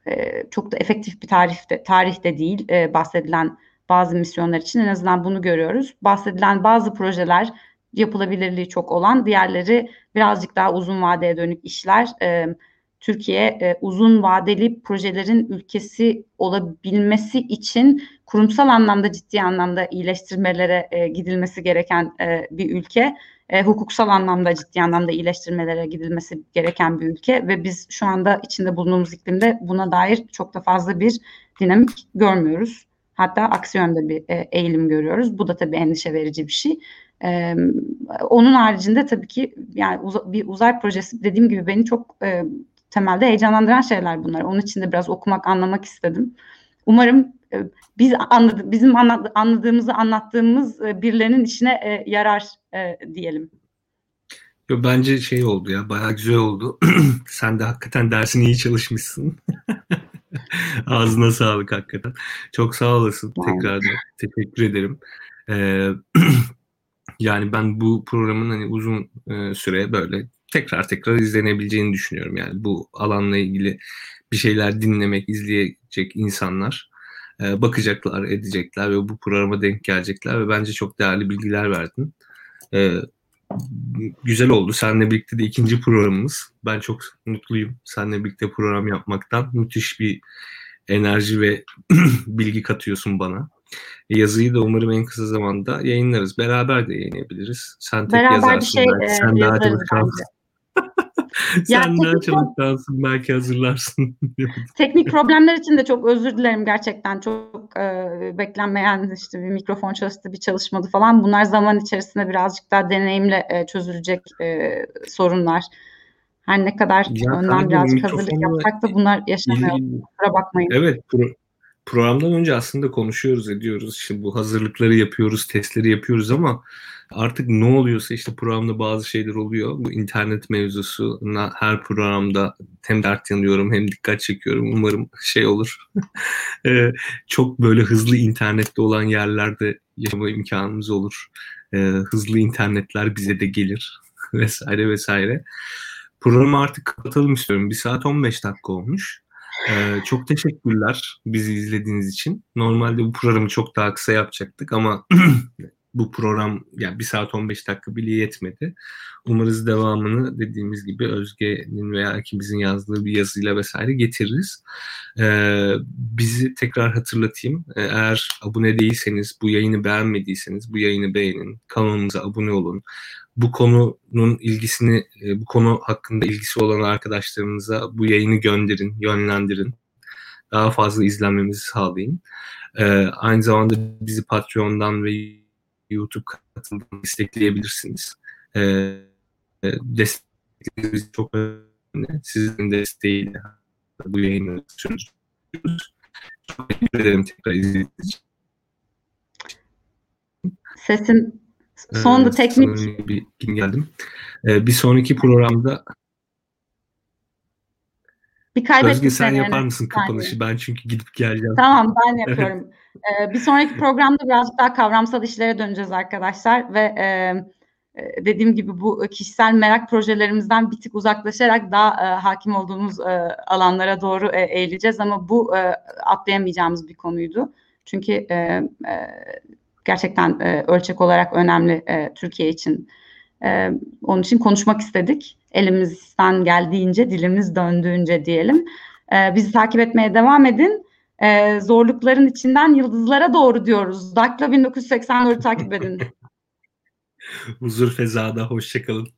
e, çok da efektif bir tarihte tarihte değil e, bahsedilen bazı misyonlar için en azından bunu görüyoruz. Bahsedilen bazı projeler yapılabilirliği çok olan, diğerleri birazcık daha uzun vadeye dönük işler. E, Türkiye e, uzun vadeli projelerin ülkesi olabilmesi için kurumsal anlamda ciddi anlamda iyileştirmelere e, gidilmesi gereken e, bir ülke. E, hukuksal anlamda ciddi anlamda iyileştirmelere gidilmesi gereken bir ülke ve biz şu anda içinde bulunduğumuz iklimde buna dair çok da fazla bir dinamik görmüyoruz. Hatta aksi yönde bir e, eğilim görüyoruz. Bu da tabii endişe verici bir şey. E, onun haricinde tabii ki yani uz- bir uzay projesi dediğim gibi beni çok e, temelde heyecanlandıran şeyler bunlar. Onun için de biraz okumak, anlamak istedim. Umarım e, biz anladı, bizim anladığımızı anlattığımız e, birilerinin işine e, yarar e, diyelim. Yo, bence şey oldu ya bayağı güzel oldu. Sen de hakikaten dersini iyi çalışmışsın. Ağzına sağlık hakikaten. Çok sağ olasın. Tekrar teşekkür ederim. Ee, yani ben bu programın hani uzun e, süre böyle tekrar tekrar izlenebileceğini düşünüyorum. Yani bu alanla ilgili bir şeyler dinlemek, izleyecek insanlar e, bakacaklar, edecekler ve bu programa denk gelecekler ve bence çok değerli bilgiler verdin. E, güzel oldu. Seninle birlikte de ikinci programımız. Ben çok mutluyum seninle birlikte program yapmaktan. Müthiş bir enerji ve bilgi katıyorsun bana. Yazıyı da umarım en kısa zamanda yayınlarız. Beraber de yayınlayabiliriz. Sen tek Beraber yazarsın. Bir şey. Sen e, daha çalışkansın. Sen daha çalışkansın. Belki hazırlarsın. teknik problemler için de çok özür dilerim gerçekten. Çok e, beklenmeyen işte bir mikrofon çalıştı, bir çalışmadı falan. Bunlar zaman içerisinde birazcık daha deneyimle e, çözülecek e, sorunlar. Her ne kadar ya, önden birazcık hazırlık yapsak da bunlar yaşanıyor. Kusura bakmayın. Evet. Pro- programdan önce aslında konuşuyoruz ediyoruz. İşte bu hazırlıkları yapıyoruz, testleri yapıyoruz ama artık ne oluyorsa işte programda bazı şeyler oluyor. Bu internet mevzusu her programda hem dert yanıyorum hem dikkat çekiyorum. Umarım şey olur. çok böyle hızlı internette olan yerlerde yaşama imkanımız olur. hızlı internetler bize de gelir vesaire vesaire. Programı artık kapatalım istiyorum. Bir saat 15 dakika olmuş. Ee, çok teşekkürler bizi izlediğiniz için. Normalde bu programı çok daha kısa yapacaktık ama bu program yani bir saat 15 dakika bile yetmedi. Umarız devamını dediğimiz gibi Özge'nin veya ikimizin yazdığı bir yazıyla vesaire getiririz. Ee, bizi tekrar hatırlatayım. Ee, eğer abone değilseniz, bu yayını beğenmediyseniz bu yayını beğenin. Kanalımıza abone olun bu konunun ilgisini, e, bu konu hakkında ilgisi olan arkadaşlarınıza bu yayını gönderin, yönlendirin. Daha fazla izlenmemizi sağlayın. Ee, aynı zamanda bizi Patreon'dan ve YouTube katılımdan destekleyebilirsiniz. Ee, destekleriniz çok önemli. Sizin desteğiyle bu yayını sürdürüyoruz. Çok teşekkür ederim tekrar izlediğiniz için. Sesin sonda Ee, teknik bir geldim. Ee, bir sonraki programda bir kaybettik Özge sen yapar mısın kapanışı? Ben çünkü gidip geleceğim. Tamam ben yapıyorum. Ee, bir sonraki programda birazcık daha kavramsal işlere döneceğiz arkadaşlar ve e, e, dediğim gibi bu kişisel merak projelerimizden bir tık uzaklaşarak daha e, hakim olduğumuz e, alanlara doğru e, eğileceğiz ama bu e, atlayamayacağımız bir konuydu. Çünkü e, e, gerçekten e, ölçek olarak önemli e, Türkiye için. E, onun için konuşmak istedik. Elimizden geldiğince, dilimiz döndüğünce diyelim. E, bizi takip etmeye devam edin. E, zorlukların içinden yıldızlara doğru diyoruz. Dakla 1984'ü takip edin. Huzur fezada. Hoşçakalın.